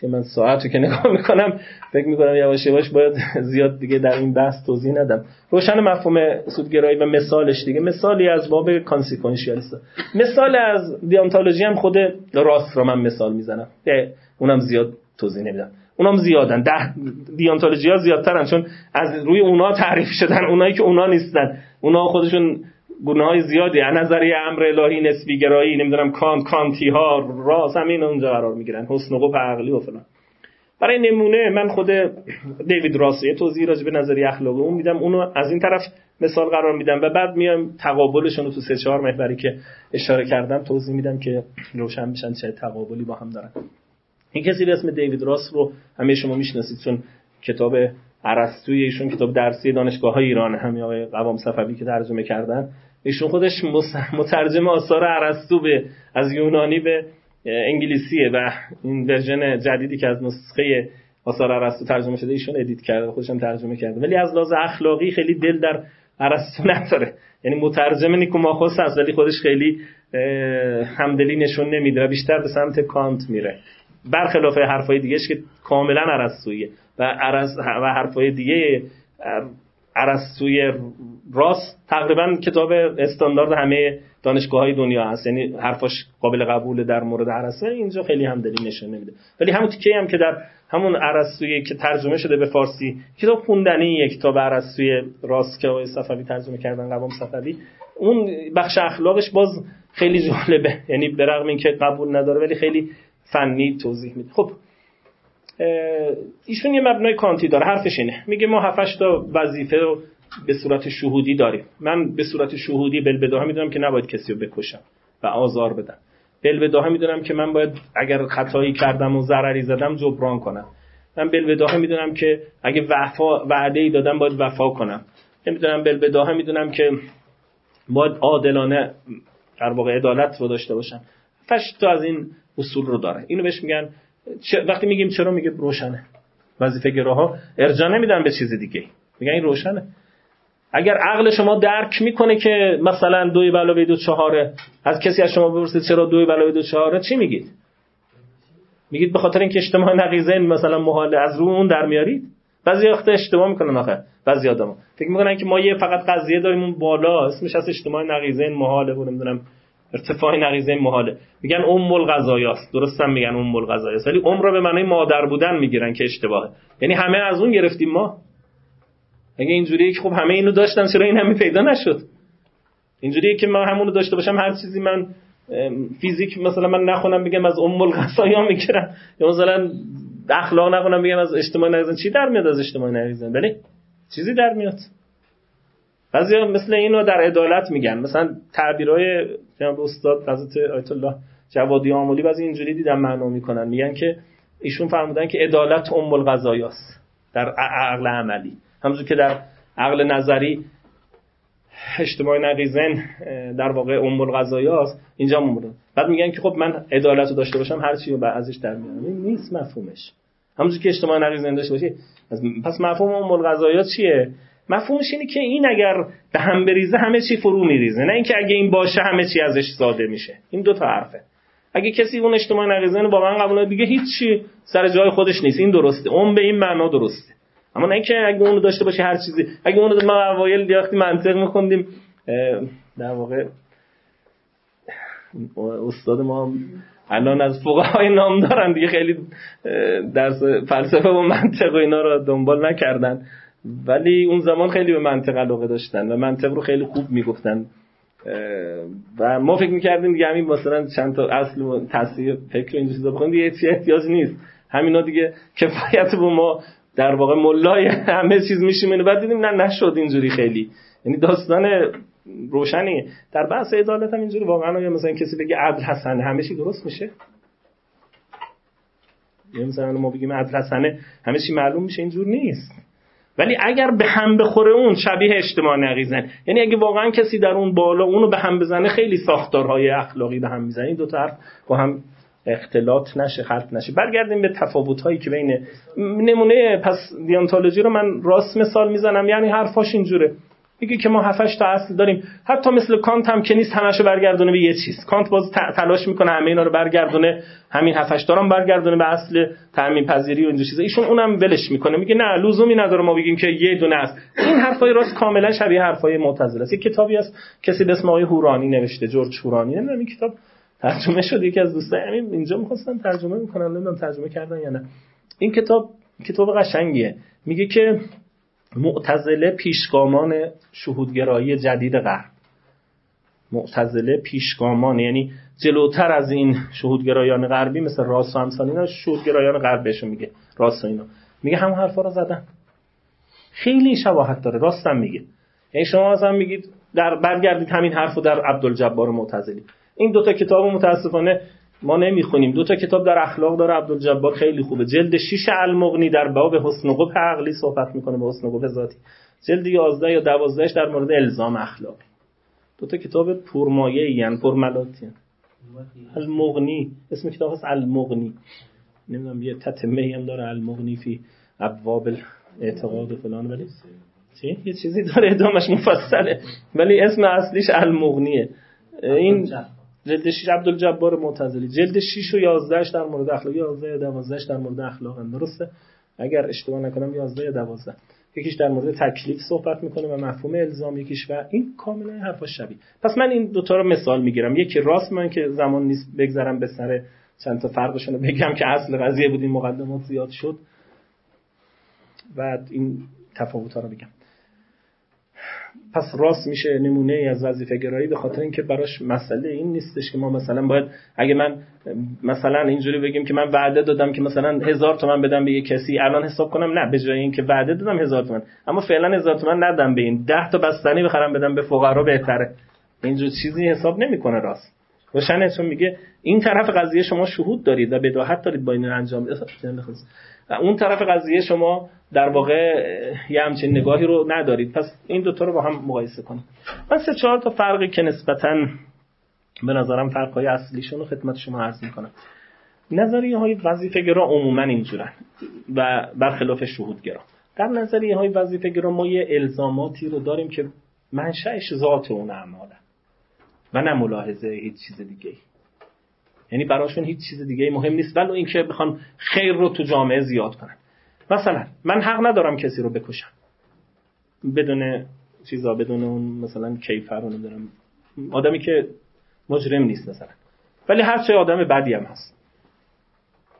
که من ساعت رو که نگاه می‌کنم فکر می‌کنم یواش یواش باید زیاد دیگه در این بحث توضیح ندم. روشن مفهوم سودگرایی و مثالش دیگه. مثالی از باب کانسیکونشیالیست مثال از دیانتولوژی هم خود راست رو من مثال می‌زنم. اونم زیاد توضیح نمیدم. اونام زیادن. ده دیانتولوژی ها زیادترن چون از روی اونا تعریف شدن. اونایی که اونا نیستن. اونا خودشون گونه های زیادی نظریه امر الهی نسبی گرایی نمی‌دونم کانت کانتی ها راز همین اونجا قرار می‌گیرن. حسن و عقلی و فلان. برای نمونه من خود دیوید راس یه توضیح راجع به نظریه اخلاقی اون میدم. اونو از این طرف مثال قرار میدم. و بعد میام تقابلشون رو تو سه چهار محوری که اشاره کردم توضیح میدم که روشن بشن چه تقابلی با هم دارن. این کسی به اسم دیوید راس رو همه شما می‌شناسید چون کتاب ارسطوی ایشون کتاب درسی دانشگاه های ایران همین آقای قوام صفوی که ترجمه کردن. ایشون خودش مترجم آثار ارسطو به از یونانی به انگلیسیه و این version جدیدی که از نسخه آثار ارسطو ترجمه شده ایشون edit کرده خودشم ترجمه کرده. ولی از لحاظ اخلاقی خیلی دل در ارسطو نداره. یعنی مترجم نیکوماخوس هست ولی خودش خیلی همدلی نشون نمیده و بیشتر به سمت کانت میره. برخلاف حرفای دیگهش که کاملا ارسطویه و و حرفای دیگه ارسطوی راس تقریبا کتاب استاندارد همه دانشگاه های دنیا هست. یعنی حرفاش قابل قبول در مورد ارسطو اینجا خیلی هم دلیل نشون نمیده. ولی همون تیکه هم که در همون ارسطویی که ترجمه شده به فارسی کتاب خوندنی یک کتاب ارسطوی راست که آقای صفوی ترجمه کردن قوام صفوی. اون بخش اخلاقش باز خیلی جالبه. یعنی به رغم اینکه قبول نداره ولی خیلی فنی توضیح میده. خب ایشون یه مبنای کانتی داره حرفش اینه. میگه ما هفتش تا وظیفه رو به صورت شهودی داریم. من به صورت شهودی بلبداها می‌دونم که نباید کسی رو بکشم و آزار بدم. بلبداها می‌دونم که من باید اگر خطایی کردم و ضرری زدم جبران کنم. من بلبداها می‌دونم که اگه وفا وعده ای دادم باید وفا کنم. نمی‌دونم بلبداها می‌دونم که باید عادلانه در واقع عدالت رو داشته باشم فش تا از این اصول رو داره. اینو بهش میگن وقتی میگیم چرا میگه روشنه وظیفه گراها ارجا نمیدن به چیز دیگه میگن این روشنه. اگر عقل شما درک می‌کنه که مثلا دوی علاوه دو چهاره از کسی از شما بپرسید چرا دوی علاوه دو چهاره چی میگید؟ میگید به خاطر اینکه اجتماع نقیزه مثلا محاله از رو اون در میارید. بعضی وقت اشتباه می‌کنن آخه بعضی آدما فکر می‌کنن که ما یه فقط قضیه داریم اون بالا اسمش از اجتماع نقیزه محاله بود نمی‌دونم ارتفاع نقیزه محاله میگن ام الغذایاست درستم میگن ام الغذایاست ولی ام رو به معنی مادر بودن می‌گیرن که اشتباهه. یعنی همه از اون گرفتیم ما. اگه اینجوریه که خب همه اینو داشتن چرا این همه پیدا نشد؟ اینجوریه که من همونو داشته باشم هر چیزی من فیزیک مثلا من نخونم بگم از ام الغذایا می‌گیرم. یا مثلا اخلاق نخونم بگم از اجتماع نقیزن چی در میاد از اجتماع نقیزن بله چیزی در میاد. بعضی مثل اینو در عدالت میگن. مثلا تعبیرهای جناب استاد حضرت آیت الله جوادی آمولی بعضی اینجوری دیدم معنا می‌کنن. میگن که ایشون فرمودن که عدالت ام القضایاست در عقل عملی. همونجور که در عقل نظری اجتماع نقیزن در واقع ام القضایاست اینجا مورد بعد میگن که خب من عدالت رو داشته باشم هر چی رو ازش در میارم. نیست مفهومش. همونجور که اجتماع نقیزن داشته باشی پس مفهوم ام القضایات چیه؟ مفهومش اینه که این اگر به هم بریزه همه چی فرو میریزه. نه اینکه اگه این باشه همه چی ازش ساده میشه. این دو تا حرفه. اگه کسی اون اجتماع نقیزن واقعا قبول دیگه هیچی سر جای خودش نیست. این درسته. اون به این معنا درسته. اما نه اینکه اگه اونو داشته باشه هر چیزی. اگه اونو ما اوایل وقتی منطق میخوندیم در واقع استاد ما الان از فقهای نام دارن دیگه. خیلی درس فلسفه و منطق و اینا رو دنبال نکردن. ولی اون زمان خیلی به منطق علاقه داشتن و منطق رو خیلی خوب می‌گفتن. و ما فکر می‌کردیم دیگه همین مثلا چند تا اصل و تصحیح فکر این چیزا بخونیم دیگه چی احتیاج نیست. همینا دیگه کفایت به ما در واقع ملای همه چیز میشیم بعد دیدیم نه نشد اینجوری خیلی. یعنی داستان روشنی. در بحث عدالت هم اینجوری واقعا یا مثلا کسی بگه عدل حسنه همه چی درست میشه؟ یا مثلا ما بگیم عدل حسنه همه چی معلوم میشه اینجور نیست. ولی اگر به هم بخوره اون شبیه اجتماع نقیزن. یعنی اگه واقعا کسی در اون بالا اونو به هم بزنه خیلی ساختارهای اخلاقی به هم می‌زنه. دو حرف با هم اختلاط نشه خلط نشه. برگردیم به تفاوت هایی که بین نمونه پس دیانتولوژی رو من راست مثال می‌زنم. یعنی حرفاش اینجوره. میگه که ما هفتش تا اصل داریم. حتی مثل کانت هم که نیست همشو برگردونه به یه چیز. کانت باز تلاش می‌کنه همه اینا رو برگردونه همین هفتش دارم برگردونه به اصل تامین پذیری و این چیزا. ایشون اونم ولش می‌کنه. میگه نه لزومی نداره ما بگیم که یه دونه است. این حرفای راست کاملا شبیه حرفای معتزله است. یه کتابی است کسی به اسم آقای هورانی نوشته جورج هورانی. نمی‌دونم این کتاب ترجمه شد یکی از دوستان. همین اینجا می‌خواستن ترجمه می‌کنن نمی‌دونم ترجمه کردن یا نه. این کتاب کتاب قشنگیه. میگه که معتزله پیشگامان شهودگرایی جدید غرب. معتزله پیشگامان یعنی جلوتر از این شهودگرایان غربی مثل راس و همسان اینا شهودگرایان غرب بهشون میگه راست و اینا. میگه همون حرفا رو زدن. خیلی شباهت داره راستم میگه. یعنی شما هم میگید در برگردید همین حرفو در عبدالجبار معتزلی. این دوتا کتاب متاسفانه ما نمی‌خونیم. دو تا کتاب در اخلاق داره عبدالجبار خیلی خوبه. جلد 6 المغنی در باب حسن و عقلی صحبت می‌کنه به حسن و ذاتی. جلد 11 یا 12 در مورد الزام اخلاقی. دو تا کتاب پرمایه ای پرملاتی المغنی. اسم کتاب هست المغنی. نمی‌دونم یه تتمه هم داره المغنی فی ابواب اعتقاد و فلان. ولی چی؟ یه چیزی داره ادامش مفصله. ولی اسم اصلیش المغنیه. این جلد 6 عبدالجبار معتزلی. جلد 6 و 11 در مورد اخلاق 11 یا 12 در مورد اخلاق درسته؟ اگر اشتباه نکنم 11 یا 12 یکیش در مورد تکلیف صحبت می‌کنه و مفهوم الزام یکیش و این کاملا حرفا شبیه. پس من این دوتا رو مثال می‌گیرم. یکی راست من که زمان نیست بگذرم به سر چند تا فرقشون رو بگم که اصل قضیه بود این مقدمات زیاد شد. و این تفاوت رو بگم پس راست میشه نمونه ای از وظیفه گرایی به خاطر اینکه براش مسئله این نیستش که ما مثلا باید اگه من مثلا اینجوری بگیم که من وعده دادم که مثلا هزار تومن بدم به یه کسی الان حساب کنم نه به جای اینکه وعده دادم هزار تومن. اما فعلا هزار تومن ندم به این. ده تا بستنی بخرم بدم به فقرا بهتره. اینجور چیزی حساب نمی‌کنه راست. روشنه چون میگه این طرف قضیه شما شهود دارید و بداهت دارید با این انجام. اون طرف قضیه شما در واقع یه همچین نگاهی رو ندارید. پس این دوتا رو با هم مقایسه کنیم من سه چهار تا فرقی که نسبتا به نظرم فرقهای اصلیشون رو خدمت شما عرض می‌کنم. نظریه های وظیفه گرا عموما اینجورن و برخلاف شهود گرا در نظریه های وظیفه گرا ما یه الزاماتی رو داریم که منشأش ذات اون اعماله و نه ملاحظه هیچ چیز دیگه یعنی براشون هیچ چیز دیگه مهم نیست ولو اینکه بخوان خیر رو تو جامعه زیاد کنن. مثلا من حق ندارم کسی رو بکشم. بدون چیزا بدون اون مثلا کیفر رو ندارم. آدمی که مجرم نیست مثلا. ولی هر چه آدم بدی هم هست.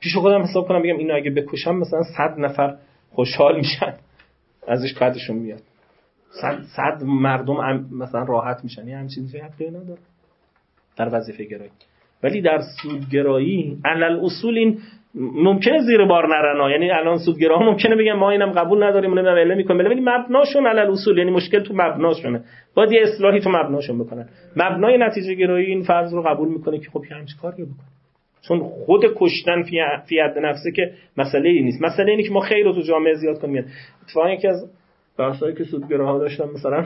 پیش خودم حساب کنم بگم اینو اگه بکشم مثلا صد نفر خوشحال میشن. ازش قدشون میاد. صد, صد مردم مثلا راحت میشن. یه همچین چیزی حقی نداره در وظیفه گرایی ولی در سودگرایی علل اصول این ممکنه زیر بار نرنا یعنی الان سودگرا ممکنه بگن ما اینم قبول نداریم نمی‌دونم اله می‌کنیم. ولی مبناشون علل اصول یعنی مشکل تو مبناشونه. باید یه اصلاحی تو مبناشون بکنن. مبنای نتیجه گرایی این فرض رو قبول می‌کنه که خب یه همچین کاری بکنه. چون خود کشتن فی حد نفسه که مسئله ای نیست. مسئله اینه که ما خیر رو تو جامعه زیاد کنیم. اتفاقا یکی از بحثایی که سودگراها داشتن مثلا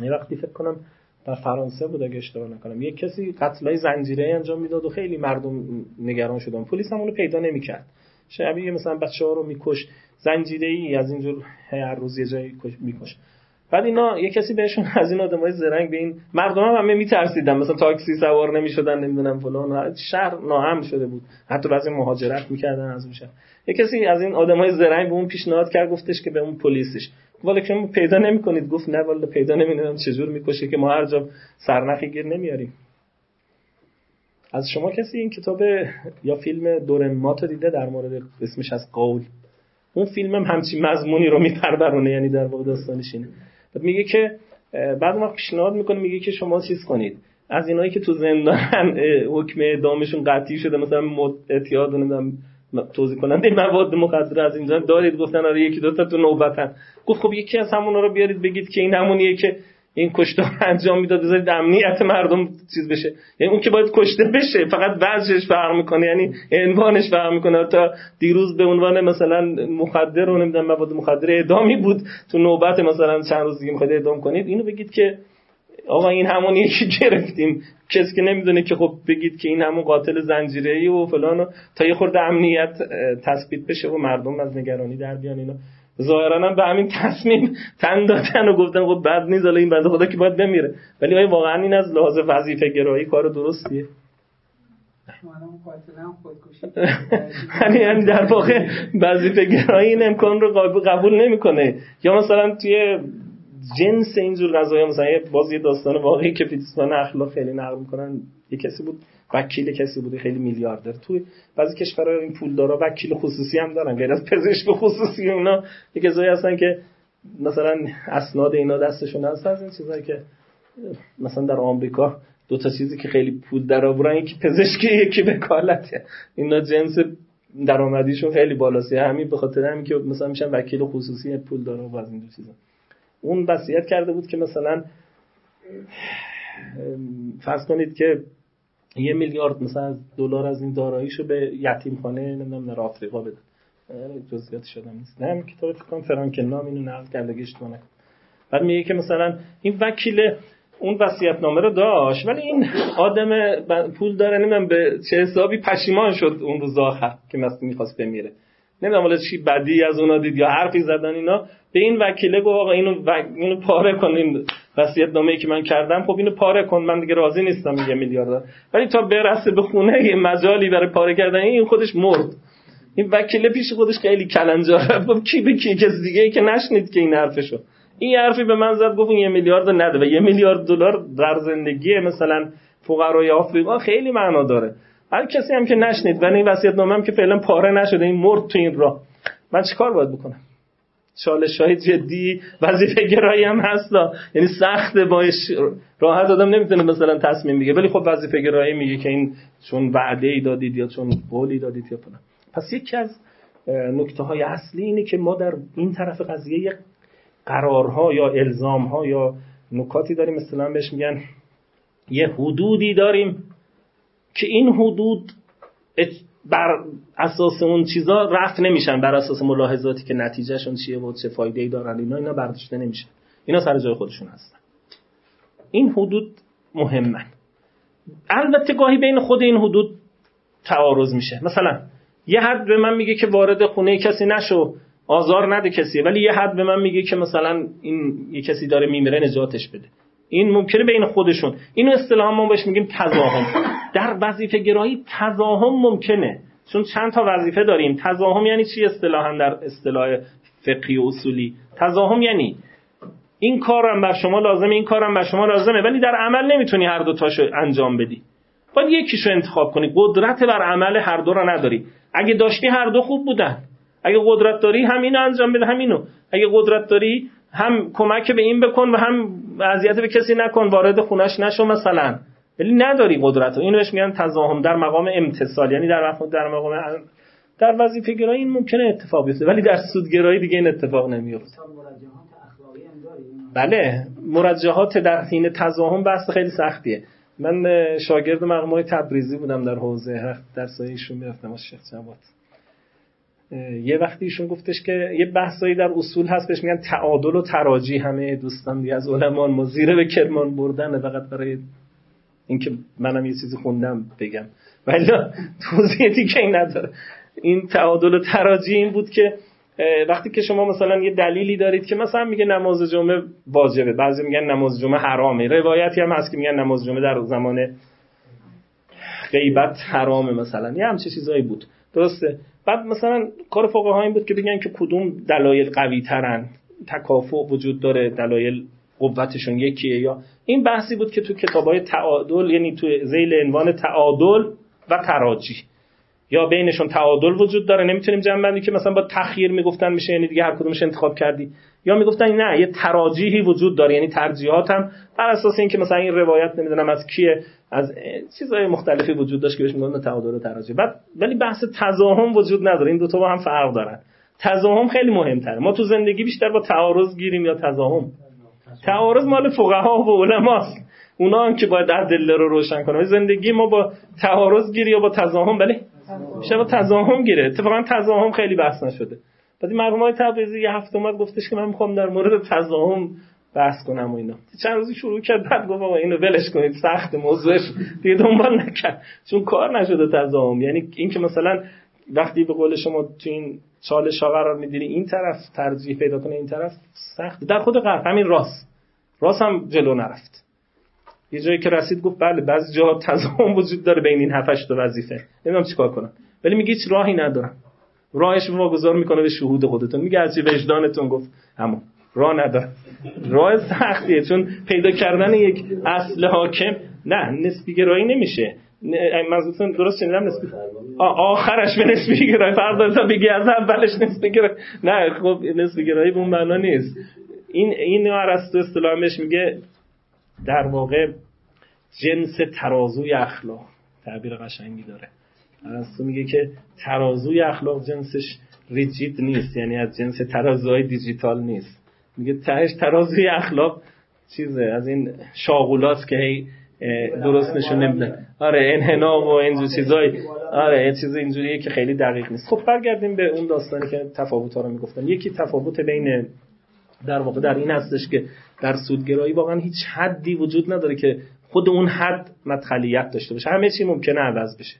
یه وقتی فکر کنم در فرانسه بود اگه اشتباه نکنم. یک کسی قتلای زنجیره انجام می‌داد و خیلی مردم نگران شدن. پلیس هم اونو پیدا نمی‌کرد. شبیه مثلا بچه ها رو میکش زنجیره ای از اینجور هر روز یه جایی میکش بعد اینا یه کسی بهشون از این آدمای زرنگ به این مردم هم همه میترسیدن. مثلا تاکسی سوار نمی‌شدن نمی‌دونم فلان. شهر ناهم شده بود. حتی بعضی مهاجرت می‌کردن از اون شهر. یه کسی از این آدمای زرنگ به اون پیشنهاد کرد گفتش که به اون پلیسش. والا که پیدا نمی‌کنید. گفت نه والا پیدا نمی‌دونم. چجور می‌کشه که ما هر جا سرنخی گیر نمیاریم. از شما کسی این کتاب یا فیلم دورمات دیده در مورد اسمش از قول؟ اون فیلم هم همچین مضمونی رو میپردرونه یعنی در واقع داستانش اینه. میگه که بعد ما پیشنهاد می‌کنه میگه که شما چیز کنید. از اینایی که تو زندان حکم اعدامشون قطعی شده مثلا اعتیاد نمی‌دونم توضیح کننده مواد مخدر از اینجا. دارید؟ گفتن آره یکی دو تا تو نوبتن. گفت خب یکی از همونا رو بیارید بگید که این همونیه که این کشته انجام می‌داد. بذارید امنیت مردم چیز بشه. یعنی اون که باید کشته بشه فقط وجهش فرق می‌کنه. یعنی عنوانش فرق می‌کنه. تا دیروز به عنوان مثلا مخدر و نمی‌دونم مواد مخدر اعدامی بود. تو نوبت مثلا چند روز دیگه می‌خواید اعدام کنید. اینو بگید که آقا این همون یکی گرفتیم. کسی که نمی‌دونه که خب بگید که این همون قاتل زنجیره ای و فلان و تا یه خورده امنیت تثبیت بشه و مردم از نگرانی در بیان اینا. ظاهرا هم به همین تصمیم تن دادن و گفتن خب بد نیست این بنده خدا که باید بمیره. ولی آیا واقعا این از لحاظ وظیفه گرایی کار درستیه. یعنی در واقع وظیفه گرایی این امکان رو قبول نمی‌کنه. یا مثلا توی جنس اینجور قضايا مثلا باز یه داستان واقعی که فیلسوفان اخلاق خیلی نقل می‌کنن یه کسی بود وکیل کسی بوده خیلی میلیاردر. توی بعضی کشورها این پولدارا وکیل خصوصی هم دارن غیر از پزشک خصوصی اینا. یه کسایی هستن که مثلا اسناد اینا دستشون هست از این چیزایی که مثلا در آمریکا دو تا چیزی که خیلی پول در آورن یکی پزشکی یکی وکالته. اینا جنس درآمدیشون خیلی بالاست. همین به خاطر همین که مثلا میشن وکیل خصوصی پول داره و از این چیزا. اون وصیت کرده بود که مثلا فرض کنید که یه میلیارد مثلا دلار از این داراییشو به یتیم خانه نمی‌دونم در آفریقا بده. جزئیات شدم نیست. نه کتاب فکر کنم نام اینو نقل کرده گشت بعد میگه که مثلا این وکیل اون نامه رو داشت ولی این آدم پول داره نمی‌دونم به چه حسابی پشیمان شد اون روز آخر که مثلا می‌خواست بمیره. نمی‌دونم ولی چی بدی از اونا دید یا حرفی زدن اینا. به این وکیله گفت آقا اینو و... اینو پاره کن این وصیت نامه ای که من کردم. خب اینو پاره کن من دیگه راضی نیستم یه میلیارد ولی تا برسه به خونه یه مجالی برای پاره کردن این خودش مرد. این وکیله پیش خودش خیلی کلنجاره گفت کی به کی کس دیگه ای که نشنید که این حرفشو. این حرفی به من زد گفت یه میلیارد نده. و یه میلیارد دلار در زندگی مثلا فقرای آفریقا خیلی معنا داره. هر کسی هم که نشنید و این وصیت نامه که فعلا پاره نشده این مرد تو این راه. من چیکار باید بکنم؟ چالش های جدی وظیفه گرایی هم هست یعنی سخت باش راحت آدم نمی‌تونه مثلا تصمیم بگیره. ولی خب وظیفه گرایی میگه که این چون وعده ای دادید یا چون قولی دادید یا فلان. پس یکی از نکته های اصلی اینه که ما در این طرف قضیه قرارها یا الزامها یا نکاتی داریم. مثلا بهش میگن یه حدودی داریم. که این حدود بر اساس اون چیزا رفت نمیشن. بر اساس ملاحظاتی که نتیجهشون چیه و چه فایده ای دارن اینا اینا برداشته نمیشه اینا سر جای خودشون هستن. این حدود مهمن. البته گاهی بین خود این حدود تعارض میشه. مثلا یه حد به من میگه که وارد خونه کسی نشو آزار نده کسی. ولی یه حد به من میگه که مثلا این یه کسی داره میمیره نجاتش بده. این ممکنه بین خودشون. اینو اصطلاحا ما بهش میگیم تضاهم. در وظیفه گرایی تضاهم ممکنه. چون چند تا وظیفه داریم. تضاهم یعنی چی اصطلاحا در اصطلاح فقهی و اصولی؟ تضاهم یعنی این کارم بر شما لازمه این کارم بر شما لازمه ولی در عمل نمی‌تونی هر دو تاشو انجام بدی. باید یکیشو انتخاب کنی. قدرت بر عمل هر دو رو نداری. اگه داشتی هر دو خوب بودن. اگه قدرت داری همینو انجام بده همینو. اگه قدرت داری هم کمک به این بکن و هم اذیت به کسی نکن وارد خونش نشو مثلا. ولی نداری قدرت اینو بهش میگن تزاهم در مقام امتصال یعنی در در مقام در وظیفه گرایی این ممکنه اتفاق بیفته. ولی در سودگرایی دیگه این اتفاق نمیفته بله. مرجحات در حین تزاهم بحث خیلی سختیه. من شاگرد مقام تبریزی بودم در حوزه در ایشون می‌رفتم. از شیخ جواد. یه وقتی ایشون گفتش که یه بحثایی در اصول هست بهش میگن تعادل و تراجی همه دوستان دیگه از علمان مزیره به کرمان بردن فقط برای اینکه منم یه چیزی خوندم بگم. ولی توضیح دیگه این نداره. این تعادل و تراجی این بود که وقتی که شما مثلا یه دلیلی دارید که مثلا میگه نماز جمعه واجبه بعضی میگن نماز جمعه حرامه. روایتی هم هست که میگن نماز جمعه در زمان غیبت حرامه مثلا. یه همچه چیزایی بود. درسته؟ بعد مثلا کار فقها این بود که بگن که کدوم دلایل قوی ترن تکافع وجود داره دلایل قوتشون یکیه یا این بحثی بود که تو کتابای تعادل یعنی تو زیل عنوان تعادل و تراجی. یا بینشون تعادل وجود داره نمی‌تونیم جمع بندی که مثلا با تخییر می‌گفتن میشه یعنی دیگه هر کدومش انتخاب کردی. یا می‌گفتن نه یه تراجیحی وجود داره یعنی ترجیحات هم بر اساس اینکه مثلا این روایت نمی‌دونم از کیه از چیزهای مختلفی وجود داشت که بهش میگن تعادل و تراجیح. بعد ولی بحث تضاهم وجود نداره این دو تا با هم فرق دارن. تضاهم خیلی مهمتره. ما تو زندگی بیشتر با تعارض گیریم یا تضاهم؟ تعارض مال فقها و علماست. اونا هم که باید ادله رو روشن کنن. زندگی ما با تعارض گیری یا با تضاهم؟ ولی بیشتر با تضاهم گیره. اتفاقا تضاهم خیلی بحث نشده. بعد مرحوم های تبریزی یه هفته اومد گفتش که من می‌خوام در مورد تضاهم بحث کنم و اینا. چند روزی شروع کرد بعد گفت آقا اینو ولش کنید سخت موضوعش دیگه دنبال نکرد. چون کار نشده تضاهم. یعنی اینکه مثلا وقتی به قول شما تو این چالش ها قرار میدینی این طرف ترجیح پیدا کنه این طرف سخت. در خود غرب همین راست. راست هم جلو نرفت. یه جایی که رسید گفت بله بعضی جا تضامن وجود داره بین این 7 تا وظیفه. نمی‌دونم چیکار کنم. ولی میگه هیچ راهی ندارم. راهش واگذار می‌کنه به شهود خودتون. میگه از وجدانتون؟ گفت همون. راه نداره راه سختیه چون پیدا کردن یک اصل حاکم نه نسبی گرایی نمیشه منظورتون درست شنیدم؟ نسبی آخرش به نسبی گرایی فردا بگی از اولش نسبی گرایی نه خب نسبی گرایی به اون معنا نیست. این این ارسطو اصطلاحش میگه در واقع جنس ترازوی اخلاق تعبیر قشنگی داره. ارسطو میگه که ترازوی اخلاق جنسش ریجید نیست یعنی از جنس ترازوهای دیجیتال نیست. میگه تهش ترازوی اخلاق چیزه از این شاغولات که هی درست نشون نمیدن آره انحنا و اینجور چیزای آره یه چیز اینجوریه که خیلی دقیق نیست. خب برگردیم به اون داستانی که تفاوت ها رو می‌گفتم یکی تفاوت بین در واقع در این هستش که در سودگرایی واقعا هیچ حدی وجود نداره که خود اون حد مدخلیت داشته باشه. همه چی ممکنه عوض بشه.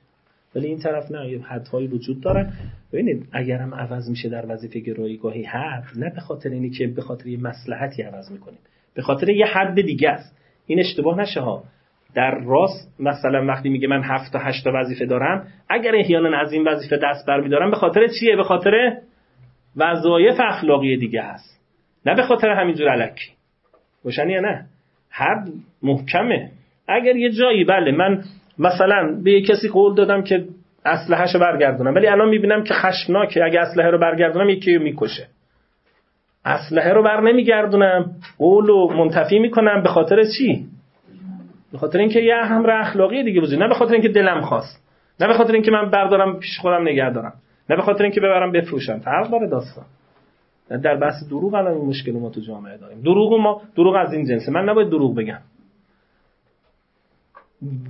ولی این طرف نه یه حدهایی وجود دارن ببینید اگر هم عوض میشه در وظیفه گرایی گاهی حد نه به خاطر اینی که به خاطر یه مصلحتی عوض می‌کنیم. به خاطر یه حد دیگه است. این اشتباه نشه ها. در راست مثلا وقتی میگه من هفت تا هشت تا وظیفه دارم اگر احیانا از این وظیفه دست برمیدارم به خاطر چیه؟ به خاطر وظایف اخلاقی دیگه هست نه به خاطر همینجور علکی. روشن یا نه. حد محکمه. اگر یه جایی بله من مثلا به یه کسی قول دادم که اسلحه‌شو برگردونم ولی الان می‌بینم که خشمناکه. اگه اسلحه رو برگردونم یکی رو می‌کشه. اسلحه رو بر نمیگردونم. قول رو منتفی می‌کنم. به خاطر چی؟ به خاطر اینکه یه امر اخلاقی دیگه وجود نه به خاطر اینکه دلم خواست. نه به خاطر اینکه من بردارم پیش خودم نگه دارم. نه به خاطر اینکه ببرم بفروشم. فرق داره داستان. در بحث دروغ الان این مشکل ما تو جامعه داریم. دروغ ما دروغ از این جنسه. من نباید دروغ بگم.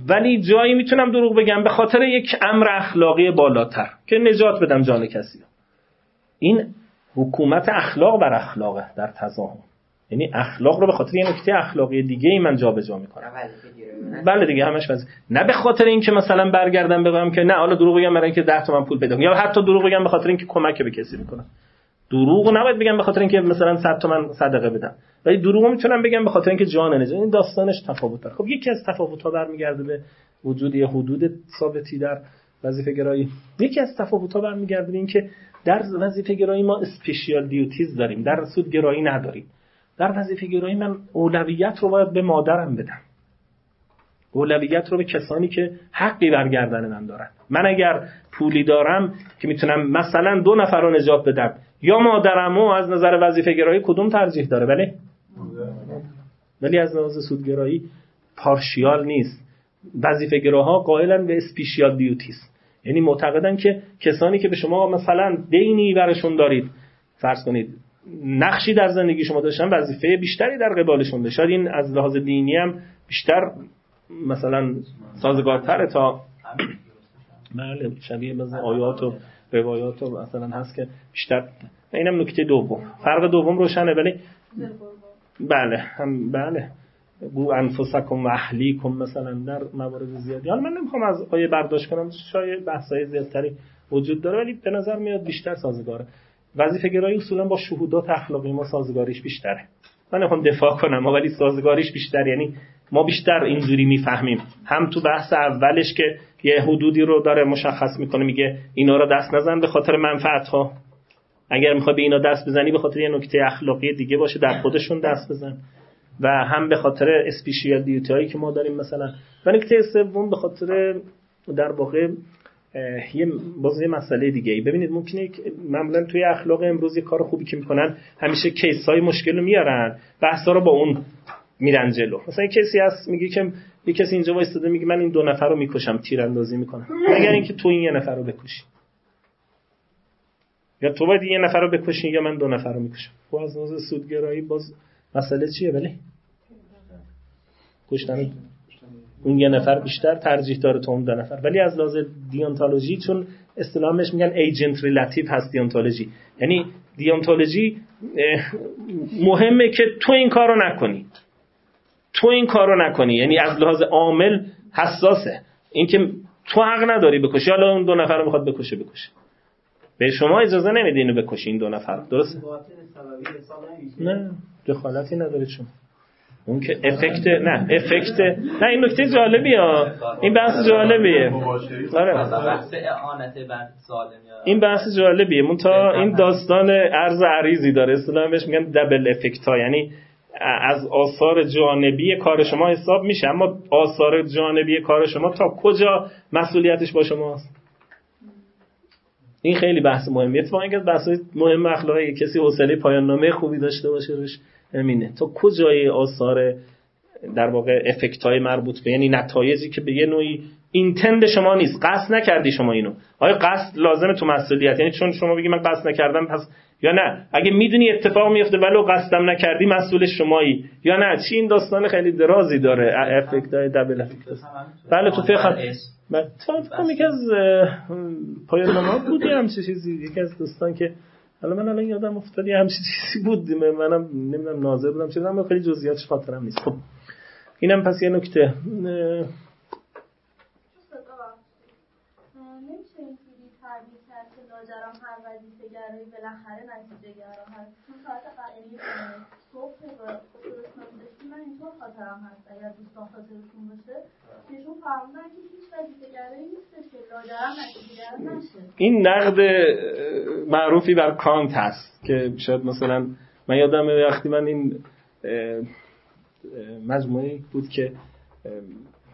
ولی جایی می‌تونم دروغ بگم به خاطر یک امر اخلاقی بالاتر که نجات بدم جان کسی. این حکومت اخلاق بر اخلاقه در تضاهم. یعنی اخلاق رو به خاطر یه نکته اخلاقی دیگه ای من جابجا می‌کنم. بله دیگه همش وزی. نه به خاطر اینکه مثلا برگردم بگم که نه حالا دروغ بگم برای اینکه 10 تومن پول پیدا کنم. یا حتی دروغ بگم به خاطر اینکه کمک به کسی می‌کنم. دروغ نباید بگم به خاطر اینکه مثلا 100 تومن صدقه بدم. ولی دروغ می‌تونم بگم به خاطر اینکه جان نجات این داستانش تفاوت داره خب یکی از تفاوت ها برمیگرده به وجود یه حدود ثابتی در وظیفه گرایی یکی از تفاوت ها برمیگرده به اینکه در وظیفه گرایی ما اسپیشیال دیوتیز داریم. در سود گرایی نداریم. در وظیفه گرایی من اولویت رو باید به مادرم بدم. اولویت رو به کسانی که حقی برگردن من دارن. من اگر پولی دارم که می‌تونم مثلا دو نفر رو نجات بدم یا مادرمو از نظر وظیفه گرایی کدوم ترجیح داره؟ بله. ولی از نظر سودگرایی پارشیال نیست. وظیفه گراها قائلن به اسپیشیال دیوتیز یعنی معتقدن که کسانی که به شما مثلا دینی برشون دارید فرض کنید نقشی در زندگی شما داشتن وظیفه بیشتری در قبالشون شاید این از لحاظ دینی هم بیشتر مثلا سازگارتره تا بله شبیه مثلا آیات و روایات و مثلا هست که بیشتر اینم نکته دوم. فرق دوم روشنه ولی بله هم بله. بو انفسکم و اهلیکم مثلا در موارد زیادی. حالا من نمی‌خوام از آیه برداشت کنم شاید بحثای زیادتری وجود داره ولی به نظر میاد بیشتر سازگاره. وظیفه گرایی اصولا با شهودات اخلاقی ما سازگاریش بیشتره. من نمی‌خوام دفاع کنم ولی سازگاریش بیشتر یعنی ما بیشتر اینجوری می‌فهمیم. هم تو بحث اولش که یه حدودی رو داره مشخص می‌کنه میگه اینا رو دست نزن به خاطر منفعت ها اگر می‌خوای به اینا دست بزنی به خاطر یه نکته اخلاقی دیگه باشه در خودشون دست بزن. و هم به خاطر اسپیشیال دیوتی هایی که ما داریم مثلا. و نکته سوم به خاطر در واقع یه باز یه مسئله دیگه ای ببینید ممکنه معمولا توی اخلاق امروز یه کار خوبی که می‌کنن همیشه کیس های مشکل رو میارن. بحثا رو با اون میرن جلو. مثلا کسی هست میگه که یه کسی اینجا وایستاده میگه من این دو نفر رو می‌کشم تیراندازی می‌کنم. مگر اینکه تو این یه نفر رو بکشی. یا تو باید یه نفر رو بکشی یا من دو نفر رو می‌کشم. خب از نظر سودگرایی باز مسئله چیه بله کشتن اون یه نفر بیشتر ترجیح داره تو اون دو نفر. ولی از لحاظ دیانتولوژی چون اصطلاحش میگن ایجنت ریلاتیو هست دیانتولوژی یعنی دیانتولوژی مهمه که تو این کارو نکنی. تو این کارو نکنی. یعنی از لحاظ عامل حساسه. اینکه تو حق نداری بکشی. حالا اون دو نفر رو می‌خواد بکشه بکشه. به شما اجازه نمیده اینو بکشین دو نفر. درسته؟ نه دخالتی نداره شما اون که افکت نه افکت نه این نکته جالبی ها این بحث جالبیه. آره. این بحث جالبیه. مون تا این داستان ارز عریضی داره. اصطلاحا بهش میگن دبل افکت ها. یعنی از آثار جانبی کار شما حساب میشه اما آثار جانبی کار شما تا کجا مسئولیتش با شماست؟ این خیلی بحث مهمیه. اتفاقا از بحث مهم اخلاقی کسی حوصله پایان نامه خوبی داشته باشه روش همینه. تا کجای آثار در واقع افکت های مربوط به یعنی نتایجی که به یه نوعی اینتند شما نیست. قصد نکردی شما اینو. آیا قصد لازمه تو مسئولیت؟ یعنی چون شما بگی من قصد نکردم پس یا نه؟ اگه می‌دونی اتفاق میفته ولو قصدم نکردی مسئول شمایی. یا نه؟ چی این داستان خیلی درازی داره؟ افکت های دبل افکت. بله تو فقط بله تو یکی از پایان نامه بودی همچه چیزی. یکی از دوستان که حالا من الان یادم افتاد یه همچین چیزی بود. منم نمی‌دونم ناظر بودم هم خیلی جزئیاتش خاطرم نیست. خب اینم پس یه نکته لاجرم هر گرایی بالاخره نتیجه گرا هست چون ساعت یعنی صبح من اینطور خاطرم هست. اگر دوستان خاطرتون باشه نشون فرمودن که هیچ وظیفه گرایی نیستش که لاجرم نتیجه نشه. این نقد معروفی بر کانت هست که شاید مثلا من یادم وقتی من این مجموعه بود که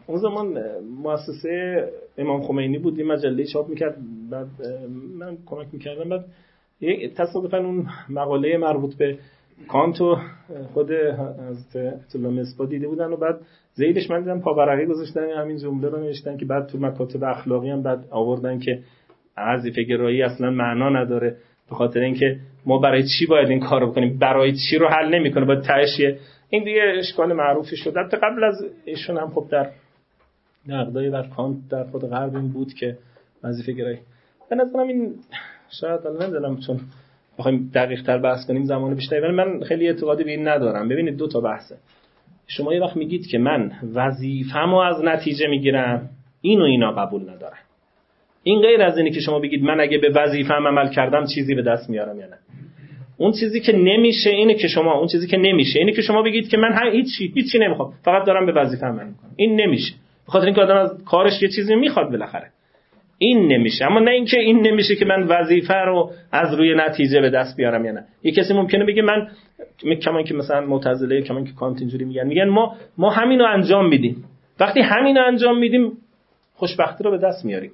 اون زمان مؤسسه امام خمینی بود این مجله چاپ می‌کرد بعد من کمک می‌کردم بعد تصادفا اون مقاله مربوط به کانت و خود از اطلاع مصبا دیده بودن و بعد زیدش من دیدم پاورقی گذاشتن همین جمله رو نوشتن که بعد تو مکاتب اخلاقی هم بعد آوردن که وظیفه گرایی اصلا معنا نداره به خاطر اینکه ما برای چی باید این کارو بکنیم؟ برای چی رو حل نمی‌کنه؟ باید تهش این دیگه اشکال معروفی شد. تا قبل از ایشون هم خب در نقدای بر کانت در خود غرب این بود که وظیفه گرایی به نظرم این شاید الان نمی‌دونم چون بخوایم دقیق تر بحث کنیم زمان بیشتری. ولی من خیلی اعتقادی به این ندارم. ببینید دو تا بحثه. شما یه وقت میگید که من وظیفه‌مو از نتیجه می‌گیرم. اینو اینا قبول ندارم این غیر از اینه که شما بگید من اگه به وظیفه‌ام عمل کردم چیزی به دست میارم یا نه. اون چیزی که نمیشه اینه که شما اون چیزی که نمیشه اینه که شما بگید که من هیچی هیچی نمی‌خوام. فقط دارم به وظیفه عمل می‌کنم. این نمیشه. بخاطر اینکه آدم از کارش یه چیزی می‌خواد بالاخره. این نمیشه. اما نه اینکه این نمیشه که من وظیفه رو از روی نتیجه به دست بیارم یا نه. یه کسی ممکنه بگه من کمان که مثلا معتزله کمان که کانت اینجوری میگن میگن ما ما همینو انجام میدیم. وقتی همینو انجام میدیم خوشبختی رو به دست میاریم.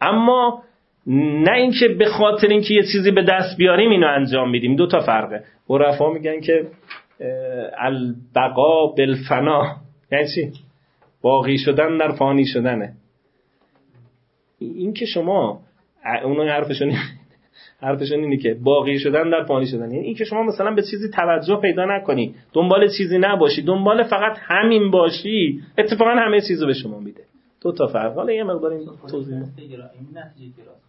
اما نه اینکه به خاطر اینکه یه چیزی به دست بیاریم اینو انجام میدیم. دو تا فرقه. عرفا میگن که البقا بالفنا. یعنی چی؟ باقی شدن در فانی شدنه. این که شما اون حرفشون حرفشون اینه که باقی شدن در فانی شدن. یعنی این که شما مثلا به چیزی توجه پیدا نکنی دنبال چیزی نباشی دنبال فقط همین باشی اتفاقا همه چیزو به شما میده. دو تا فرق. حالا یه مقدار این توضیح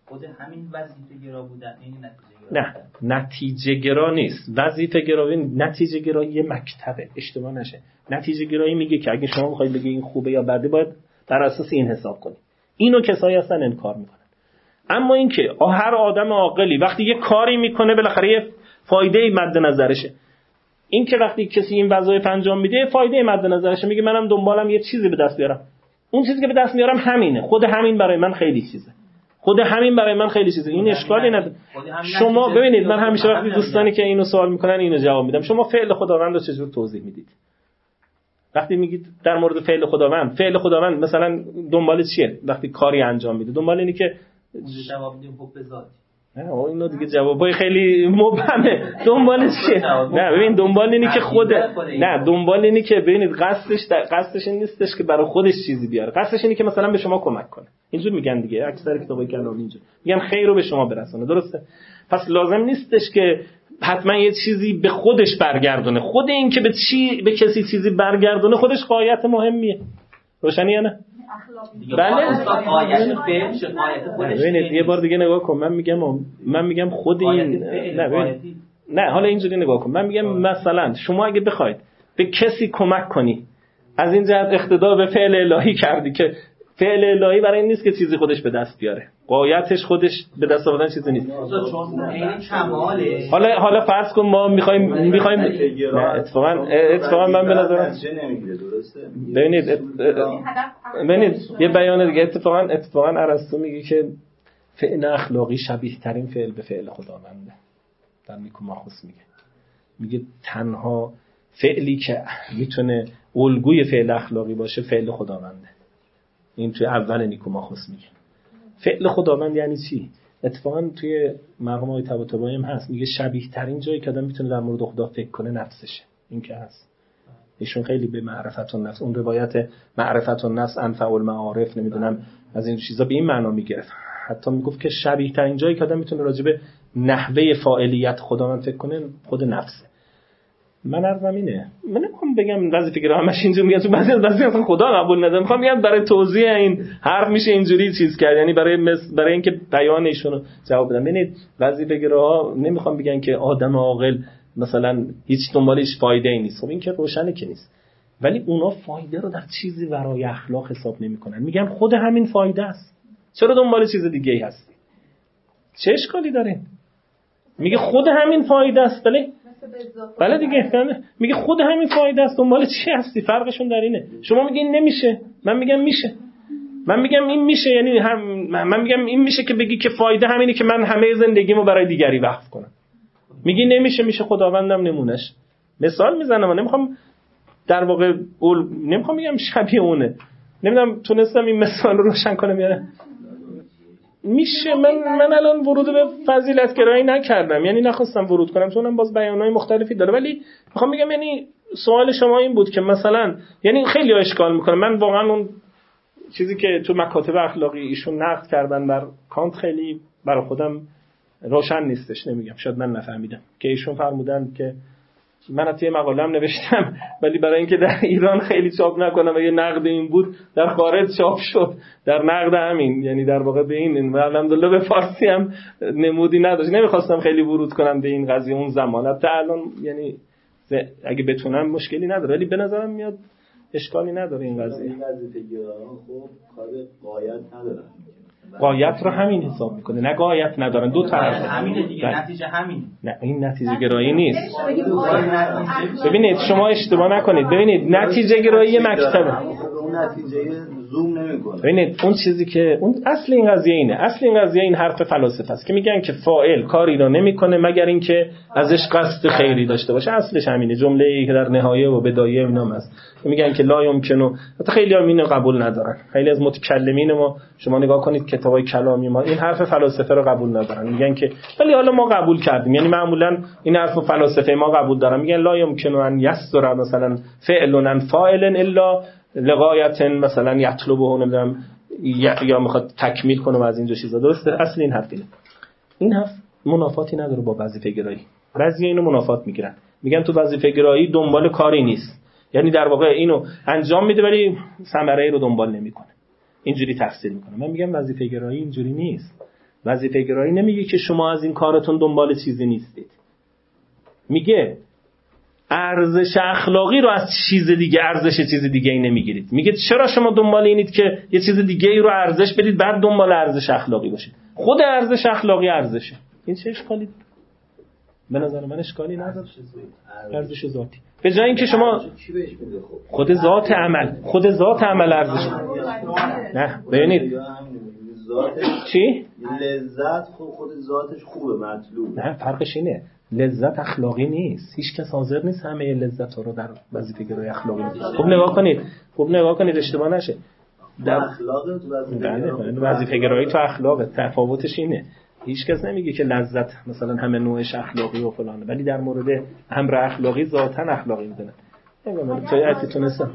خود همین وظیفه گرا بودن این نتیجه گرا نه نتیجه گرا نیست. وظیفه گرایی نتیجه گرایی یه مکتبه. اشتباه نشه. نتیجه گرایی میگه که اگه شما بخواید بگی این خوبه یا بده باید بر اساس این حساب کنی. اینو کسایی هستن انکار می‌کنن. اما اینکه هر آدم عاقلی وقتی یه کاری می‌کنه بالاخره یه فایده مد نظرشه. این که وقتی کسی این وظایف انجام میده فایده مد نظرشه. میگه منم دنبالم یه چیزی به دست بیارم. اون چیزی که به دست میارم همینه. خود همین برای من خیلی چیزه. خود همین برای من خیلی چیزه. این اشکالی نداره. شما ببینید من همیشه وقتی دوستانی که اینو سوال می‌کنن اینو جواب میدم. شما فعل خداوند رو چجور توضیح می‌دید؟ وقتی میگید در مورد فعل خداوند فعل خداوند مثلا دنبال چیه؟ وقتی کاری انجام میده دنبال اینی که جواب میدیم حب ذاتی. نه اینو دیگه جوابای خیلی مبهمه. دنبال چیه؟ نه ببین دنبال اینی که خود نه دنبال اینی که ببینید قصدش قصدش این نیستش که برای خودش چیزی بیاره. قصدش اینی که مثلا به شما کمک کنه. اینجور میگن دیگه اکثر کتابای کلامی اینجور. میگن خیر رو به شما برسونه درسته؟ پس لازم نیستش که حتما یه چیزی به خودش برگردونه. خود این که به چی به کسی چیزی برگردونه خودش قایت مهمیه. روشنی یا نه؟ بله. ببینید یه بار دیگه نگاه کن. من میگم من میگم خود این نه نه حالا اینجوری نگاه کن. من میگم مثلا شما اگه بخواید به کسی کمک کنی از این جهت اقتدا به فعل الهی کردی که فعل الهی برای این نیست که چیزی خودش به دست بیاره. قایتش خودش به دست آوردن چیزی نیست. حالا حالا فرض کن ما می‌خوایم می‌خوایم اتفاقا اتفاقا من به نظرم ببینید ببینید یه بیان دیگه. اتفاقا اتفاقا ارسطو میگه که فعل اخلاقی شبیه ترین فعل به فعل خداونده. در نیکوماخوس میگه. میگه تنها فعلی که می‌تونه الگوی فعل اخلاقی باشه فعل خداونده. این توی اول نیکوماخوس میگه. فعل خداوند یعنی چی؟ اتفاقا توی مرحوم های هم هست. میگه شبیه ترین جایی که آدم می‌تونه در مورد خدا فکر کنه نفسشه. این که هست. ایشون خیلی به معرفت نفس اون روایت معرفت نفس انفع المعارف نمی‌دونم از این چیزا به این معنا می‌گرفت. حتی می‌گفت که شبیه ترین جایی که آدم می‌تونه راجع به نحوه فاعلیت خداوند فکر کنه خود نفسه. من عرضم اینه. من نمی‌خوام بگم بعضی فکر همش اینجور میگن. تو بعضی از اصلا خدا قبول نداره. می‌خوام بگم برای توضیح این حرف میشه اینجوری چیز کرد. یعنی برای. برای اینکه بیان ایشون رو جواب بدم ببینید بعضی ها نمی‌خوام بگن که آدم عاقل مثلا هیچ دنبالش فایده ای نیست. خب این که روشنه که نیست. ولی اونا فایده رو در چیزی برای اخلاق حساب نمی‌کنن. میگن خود همین فایده است. چرا دنبال چیز دیگه ای هستی؟ چه اشکالی داره؟ میگه خود همین فایده است. بله. بله دیگه میگه خود همین فایده است دنبال چی هستی؟ فرقشون در اینه. شما میگین نمیشه. من میگم میشه. من میگم این میشه یعنی هم من میگم این میشه که بگی که فایده همینه که من همه زندگیمو برای دیگری وقف کنم. میگی نمیشه میشه خداوندم نمونش مثال می‌زنم نمی‌خوام در واقع اول نمی‌خوام میگم شبیه اونه. نمی‌دونم تونستم این مثال رو روشن کنم یا میشه من من الان ورود به فضیلت گرایی نکردم. یعنی نخواستم ورود کنم چون باز بیانهای مختلفی داره. ولی می‌خوام بگم یعنی سوال شما این بود که مثلا یعنی خیلی اشکال می‌کنه من واقعا اون چیزی که تو مکاتب اخلاقی ایشون نقد کردن بر کانت خیلی برای خودم روشن نیستش نمیگم. شاید من نفهمیدم. که ایشون فرمودن که من حتی یه مقالم نوشتم ولی برای اینکه در ایران خیلی چاپ نکنم و یه نقد این بود در خارج چاپ شد. در نقد همین یعنی در واقع به این الحمدلله به فارسی هم نمودی نداشت. نمی‌خواستم خیلی ورود کنم به این قضیه اون زمان. حتی الان یعنی اگه بتونم مشکلی نداره ولی به نظرم میاد اشکالی نداره این قضیه. این قضیه خب کار قایت نداره قایت رو همین حساب می‌کنه. نه قایت ندارن دو طرف. همینه دیگه. نتیجه همین. نه این نتیجه گرایی نیست. ببینید شما اشتباه نکنید. ببینید نتیجه گرایی مکتبه. اون نتیجه زوم نمی‌کنه. ببینید اون چیزی که اون اصل این قضیه اینه. اصل این قضیه این حرف فلاسفه است که میگن که فاعل کاری را نمی‌کنه مگر اینکه ازش قصد خیری داشته باشه. اصلش همینه. جمله ای که در نهایه و بدایه اینا هست. میگن که لا یمکنو حتی خیلی هم اینو قبول ندارن. خیلی از متکلمین ما شما نگاه کنید کتابای کلامی ما این حرف فلاسفه رو قبول ندارن. میگن که ولی حالا ما قبول کردیم. یعنی معمولا این حرف فلاسفه ما قبول دارن. میگن لا یمکنو ان یسر مثلا فعل فاعل الا لقایت مثلا یطلبه نمی‌دونم یا می‌خواد تکمیل کنه و از اینجا چیزا. درسته؟ اصل این حرف اینه این حرف منافاتی نداره با وظیفه گرایی بعضی اینو منافات می‌گیرن. میگن تو وظیفه گرایی دنبال کاری نیست. یعنی در واقع اینو انجام میده ولی ثمره رو دنبال نمی‌کنه. اینجوری تفسیر می‌کنه. من میگم وظیفه گرایی اینجوری نیست. وظیفه گرایی نمیگه که شما از این کارتون دنبال چیزی نیستید. میگه ارزش اخلاقی رو از چیز دیگه ارزش چیز دیگه ای نمی‌گیرید. میگه چرا شما دنبال اینید که یه چیز دیگه ای رو ارزش بدید بعد دنبال ارزش اخلاقی باشید؟ خود ارزش اخلاقی ارزشه. این چه اشکالی؟ به نظر من اشکالی نداره. ارزش ذاتی. به جای اینکه شما خود ذات عمل. خود ذات عمل ارزش. نه ببینید. چی؟ لذت خود ذاتش خوبه مطلوب. نه فرقش اینه. لذت اخلاقی نیست. هیچ کس حاضر نیست همه لذت ها رو در وظیفه گرای اخلاقی خوب نگاه کنید. خوب نگاه کنید اشتباه نشه. در اخلاق بله، وظیفه گرایی تو اخلاق تفاوتش اینه. هیچ کس نمیگه که لذت مثلا همه نوعش اخلاقی و فلانه. ولی در مورد امر اخلاقی ذاتا اخلاقی می‌دونه. نمی‌دونم تا تونستم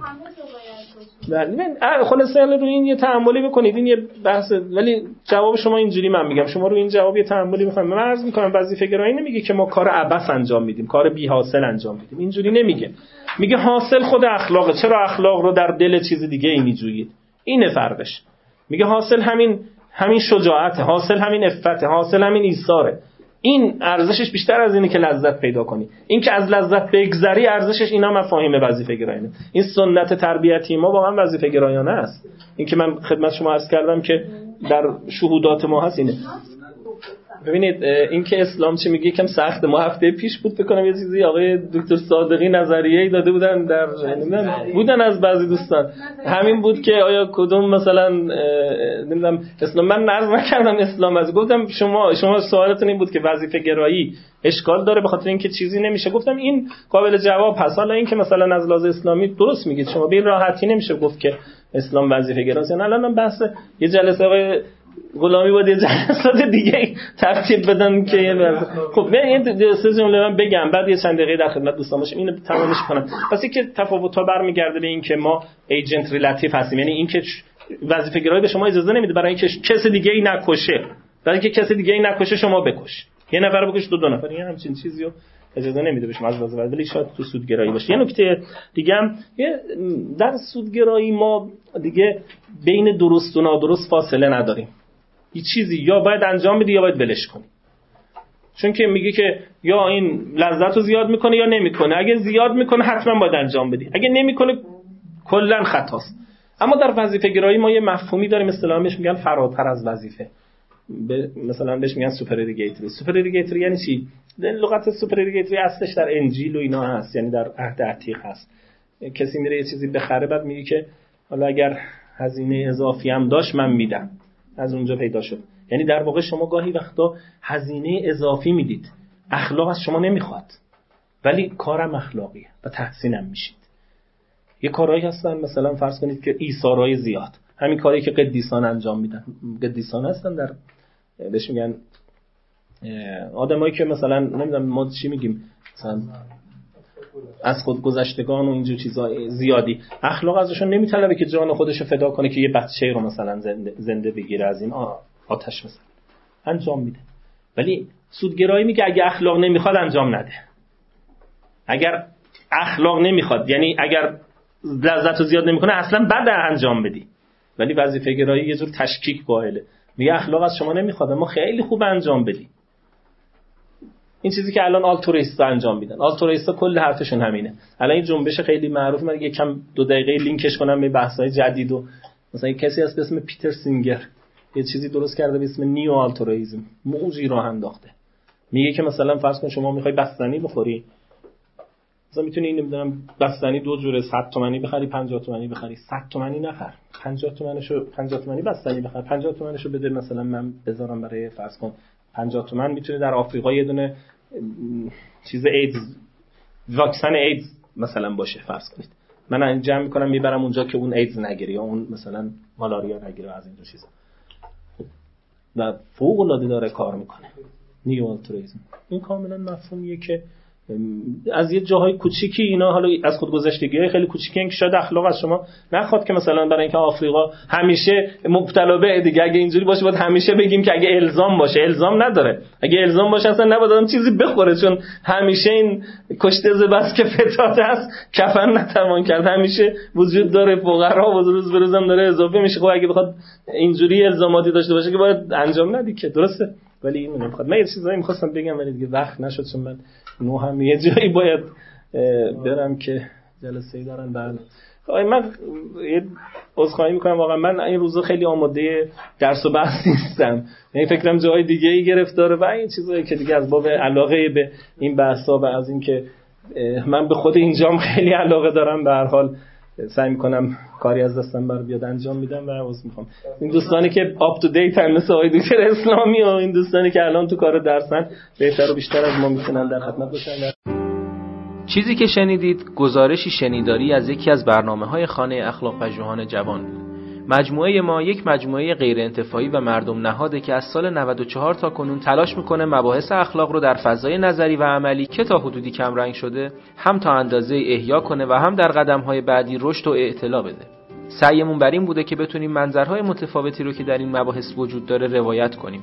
بله. خلاصه رو این یه تعاملی بکنید. این یه بحث ولی جواب شما اینجوری من میگم. شما رو این جواب یه تعاملی می‌خوام من عرض می‌کنم وظیفه گرایی نمیگه که ما کار عبس انجام میدیم. کار بی حاصل انجام میدیم. اینجوری نمیگه. میگه حاصل خود اخلاقه. چرا اخلاق رو در دل چیز دیگه ای میجویید؟ اینه فرقش میگه حاصل همین همین شجاعت حاصل همین افت حاصل همین ایثاره. این ارزشش بیشتر از اینه که لذت پیدا کنی. این که از لذت بگذری ارزشش اینا مفاهیم وظیفه گرایانه. این سنت تربیتی ما واقعا وظیفه گرایانه است. این که من خدمت شما عرض کردم که در شهودات ما هست اینه. ببینید این که اسلام چی میگه کم سخته ما هفته پیش بود بکنم یه چیزی آقای دکتر صادقی نظریه داده بودن در بودن از بعضی دوستان. همین بود که آیا کدوم مثلا نمی‌دونم اسلام من نظر نکردم اسلام از گفتم شما شما سوالتون این بود که وظیفه گرایی اشکال داره به خاطر اینکه چیزی نمیشه. گفتم این قابل جواب هست. حالا اینکه مثلا از لحاظ اسلامی درست میگید شما به راحتی نمیشه گفت که اسلام وظیفه گراست یعنی الان بحث یه جلسه آقای غلامی بود یه جلسات دیگه ترتیب بدن که خب من این سه جمله من بگم بعد یه چند دقیقه در خدمت دوستان باشم اینو تمامش کنم. پس که تفاوت ها برمیگرده به این که ما agent relative هستیم یعنی این که وظیفه گرایی به شما اجازه نمیده برای اینکه کس دیگه ای نکشه. برای اینکه کس دیگه ای نکشه شما بکش. یه نفر بکش دو دو نفر. این همچین چیزیو اجازه نمیده بهش از لحاظ ولی شاید تو سودگرایی باشه. یه نکته دیگه هم در سودگرایی ما دیگه بین درست و نادرست فاصله نداریم. یه چیزی یا باید انجام بدی یا باید بلش کنی. چون که میگه که یا این لذت رو زیاد می‌کنه یا نمی‌کنه. اگه زیاد می‌کنه حتما باید انجام بدی. اگه نمی‌کنه کلا خطاست. اما در وظیفه گرایی ما یه مفهومی داریم. اصطلاحا بهش میگن فراتر از وظیفه. مثلا بهش میگن supererogatory supererogatory یعنی چی؟ لغت supererogatory اصلش در انجیل و اینا هست. یعنی در عهد عتیق هست. کسی میره یه چیزی بخره بعد میگه که حالا اگر هزینه اضافی هم داشت من میدم. از اونجا پیدا شد. یعنی در واقع شما گاهی وقتا هزینه اضافی می‌دید. اخلاق از شما نمی‌خواد. ولی کارم اخلاقیه و تحسینم میشید. یه کارهایی هستن مثلا فرض کنید که ایثارای زیاد. همین کاری که قدیسان انجام میدن. قدیسان هستن در بهش میگن آدمایی که مثلا نمی‌دونم ما چی میگیم. مثلا از خود گذشتگان و اینجور چیزا زیادی. اخلاق ازشون نمیطلبه که جان خودش رو فدا کنه که یه بچه رو مثلا زنده, زنده بگیره از این آتش مثلا. انجام میده. ولی سودگرایی میگه اگه اخلاق نمی‌خواد انجام نده. اگر اخلاق نمی‌خواد یعنی اگر لذت رو زیاد نمی‌کنه اصلا بعد انجام بدی. ولی وظیفه گرایی یه جور تشکیک قائله. میگه اخلاق از شما نمی‌خواد ما خیلی خوب انجام بدی. این چیزی که الان آلتوریستا انجام میدن. آلتوریستا کل حرفشون همینه. الان این جنبش خیلی معروف من یکم دو دقیقه لینکش کنم به بحث‌های جدید و مثلا کسی هست به اسم پیتر سینگر. یه چیزی درست کرده به اسم new altruism موجی راه انداخته. میگه که مثلا فرض کن شما می‌خوای بستنی بخوری. مثلا می‌تونی این نمی‌دونم بستنی دو جوره 100 تومانی بخری 50 تومانی بخری. 100 تومانی نخر. 50 تومنشو 50 تومانی بستنی بخر. 50 تومنشو بده مثلا من بذارم برای فرض کن 50 تومن. می‌تونه در آفریقا یه دونه چیز ایدز واکسن ایدز مثلا باشه فرض کنید. من جمع می‌کنم می‌برم اونجا که اون ایدز نگیره یا اون مثلا مالاریا نگیره از اینجا چیزا. و فوق العاده داره کار می‌کنه. نیو این کاملا مفهومیه که از یه جاهای کوچیکی اینا حالا از خودگذشتگی های خیلی کوچیکی که شاید اخلاق از شما نخواد که مثلا برای اینکه آفریقا همیشه مبتلا به دیگه اگه اینجوری باشه باید همیشه بگیم که اگه الزام باشه. الزام نداره. اگه الزام باشه اصلا نباید آدم چیزی بخوره چون همیشه این کشته بس که فتات هست کفن نتوان کرد. همیشه وجود داره فقرا و روز به روزم داره اضافه میشه. خب اگه بخواد اینجوری الزاماتی داشته باشه که باید انجام ندی که. درسته؟ ولی این نمی‌خواد من یه چیزایی می‌خواستم بگم ولی دیگه وقت نشد چون من نو هم یه جایی باید برم که جلسه ای دارن بعد. خب، من یه عذرخواهی می‌کنم واقعا من این روزا خیلی آماده درس و بحث نیستم. یعنی فکرم جای دیگه ای گرفتاره و این چیزایی که دیگه از باب علاقه به این بحثا و از اینکه من به خود اینجام خیلی علاقه دارم به هر حال سعی می‌کنم کاری از دستم بر بیاد انجام میدم و عذر می‌خوام. این دوستانی که آپ تو دیت هم مثل آقای دکتر اسلامی و این دوستانی که الان تو کار درسن بهتر و بیشتر از ما می‌تونن در خدمت باشن. چیزی که شنیدید گزارشی شنیداری از یکی از برنامه های خانه اخلاق پژوهان جوان. بود مجموعه ما یک مجموعه غیر انتفاعی و مردم نهاده که از سال 94 تا کنون تلاش می‌کنه مباحث اخلاق رو در فضای نظری و عملی که تا حدودی کمرنگ شده هم تا اندازه احیا کنه و هم در قدمهای بعدی رشد و اعتلا بده. سعیمون بر این بوده که بتونیم منظرهای متفاوتی رو که در این مباحث وجود داره روایت کنیم.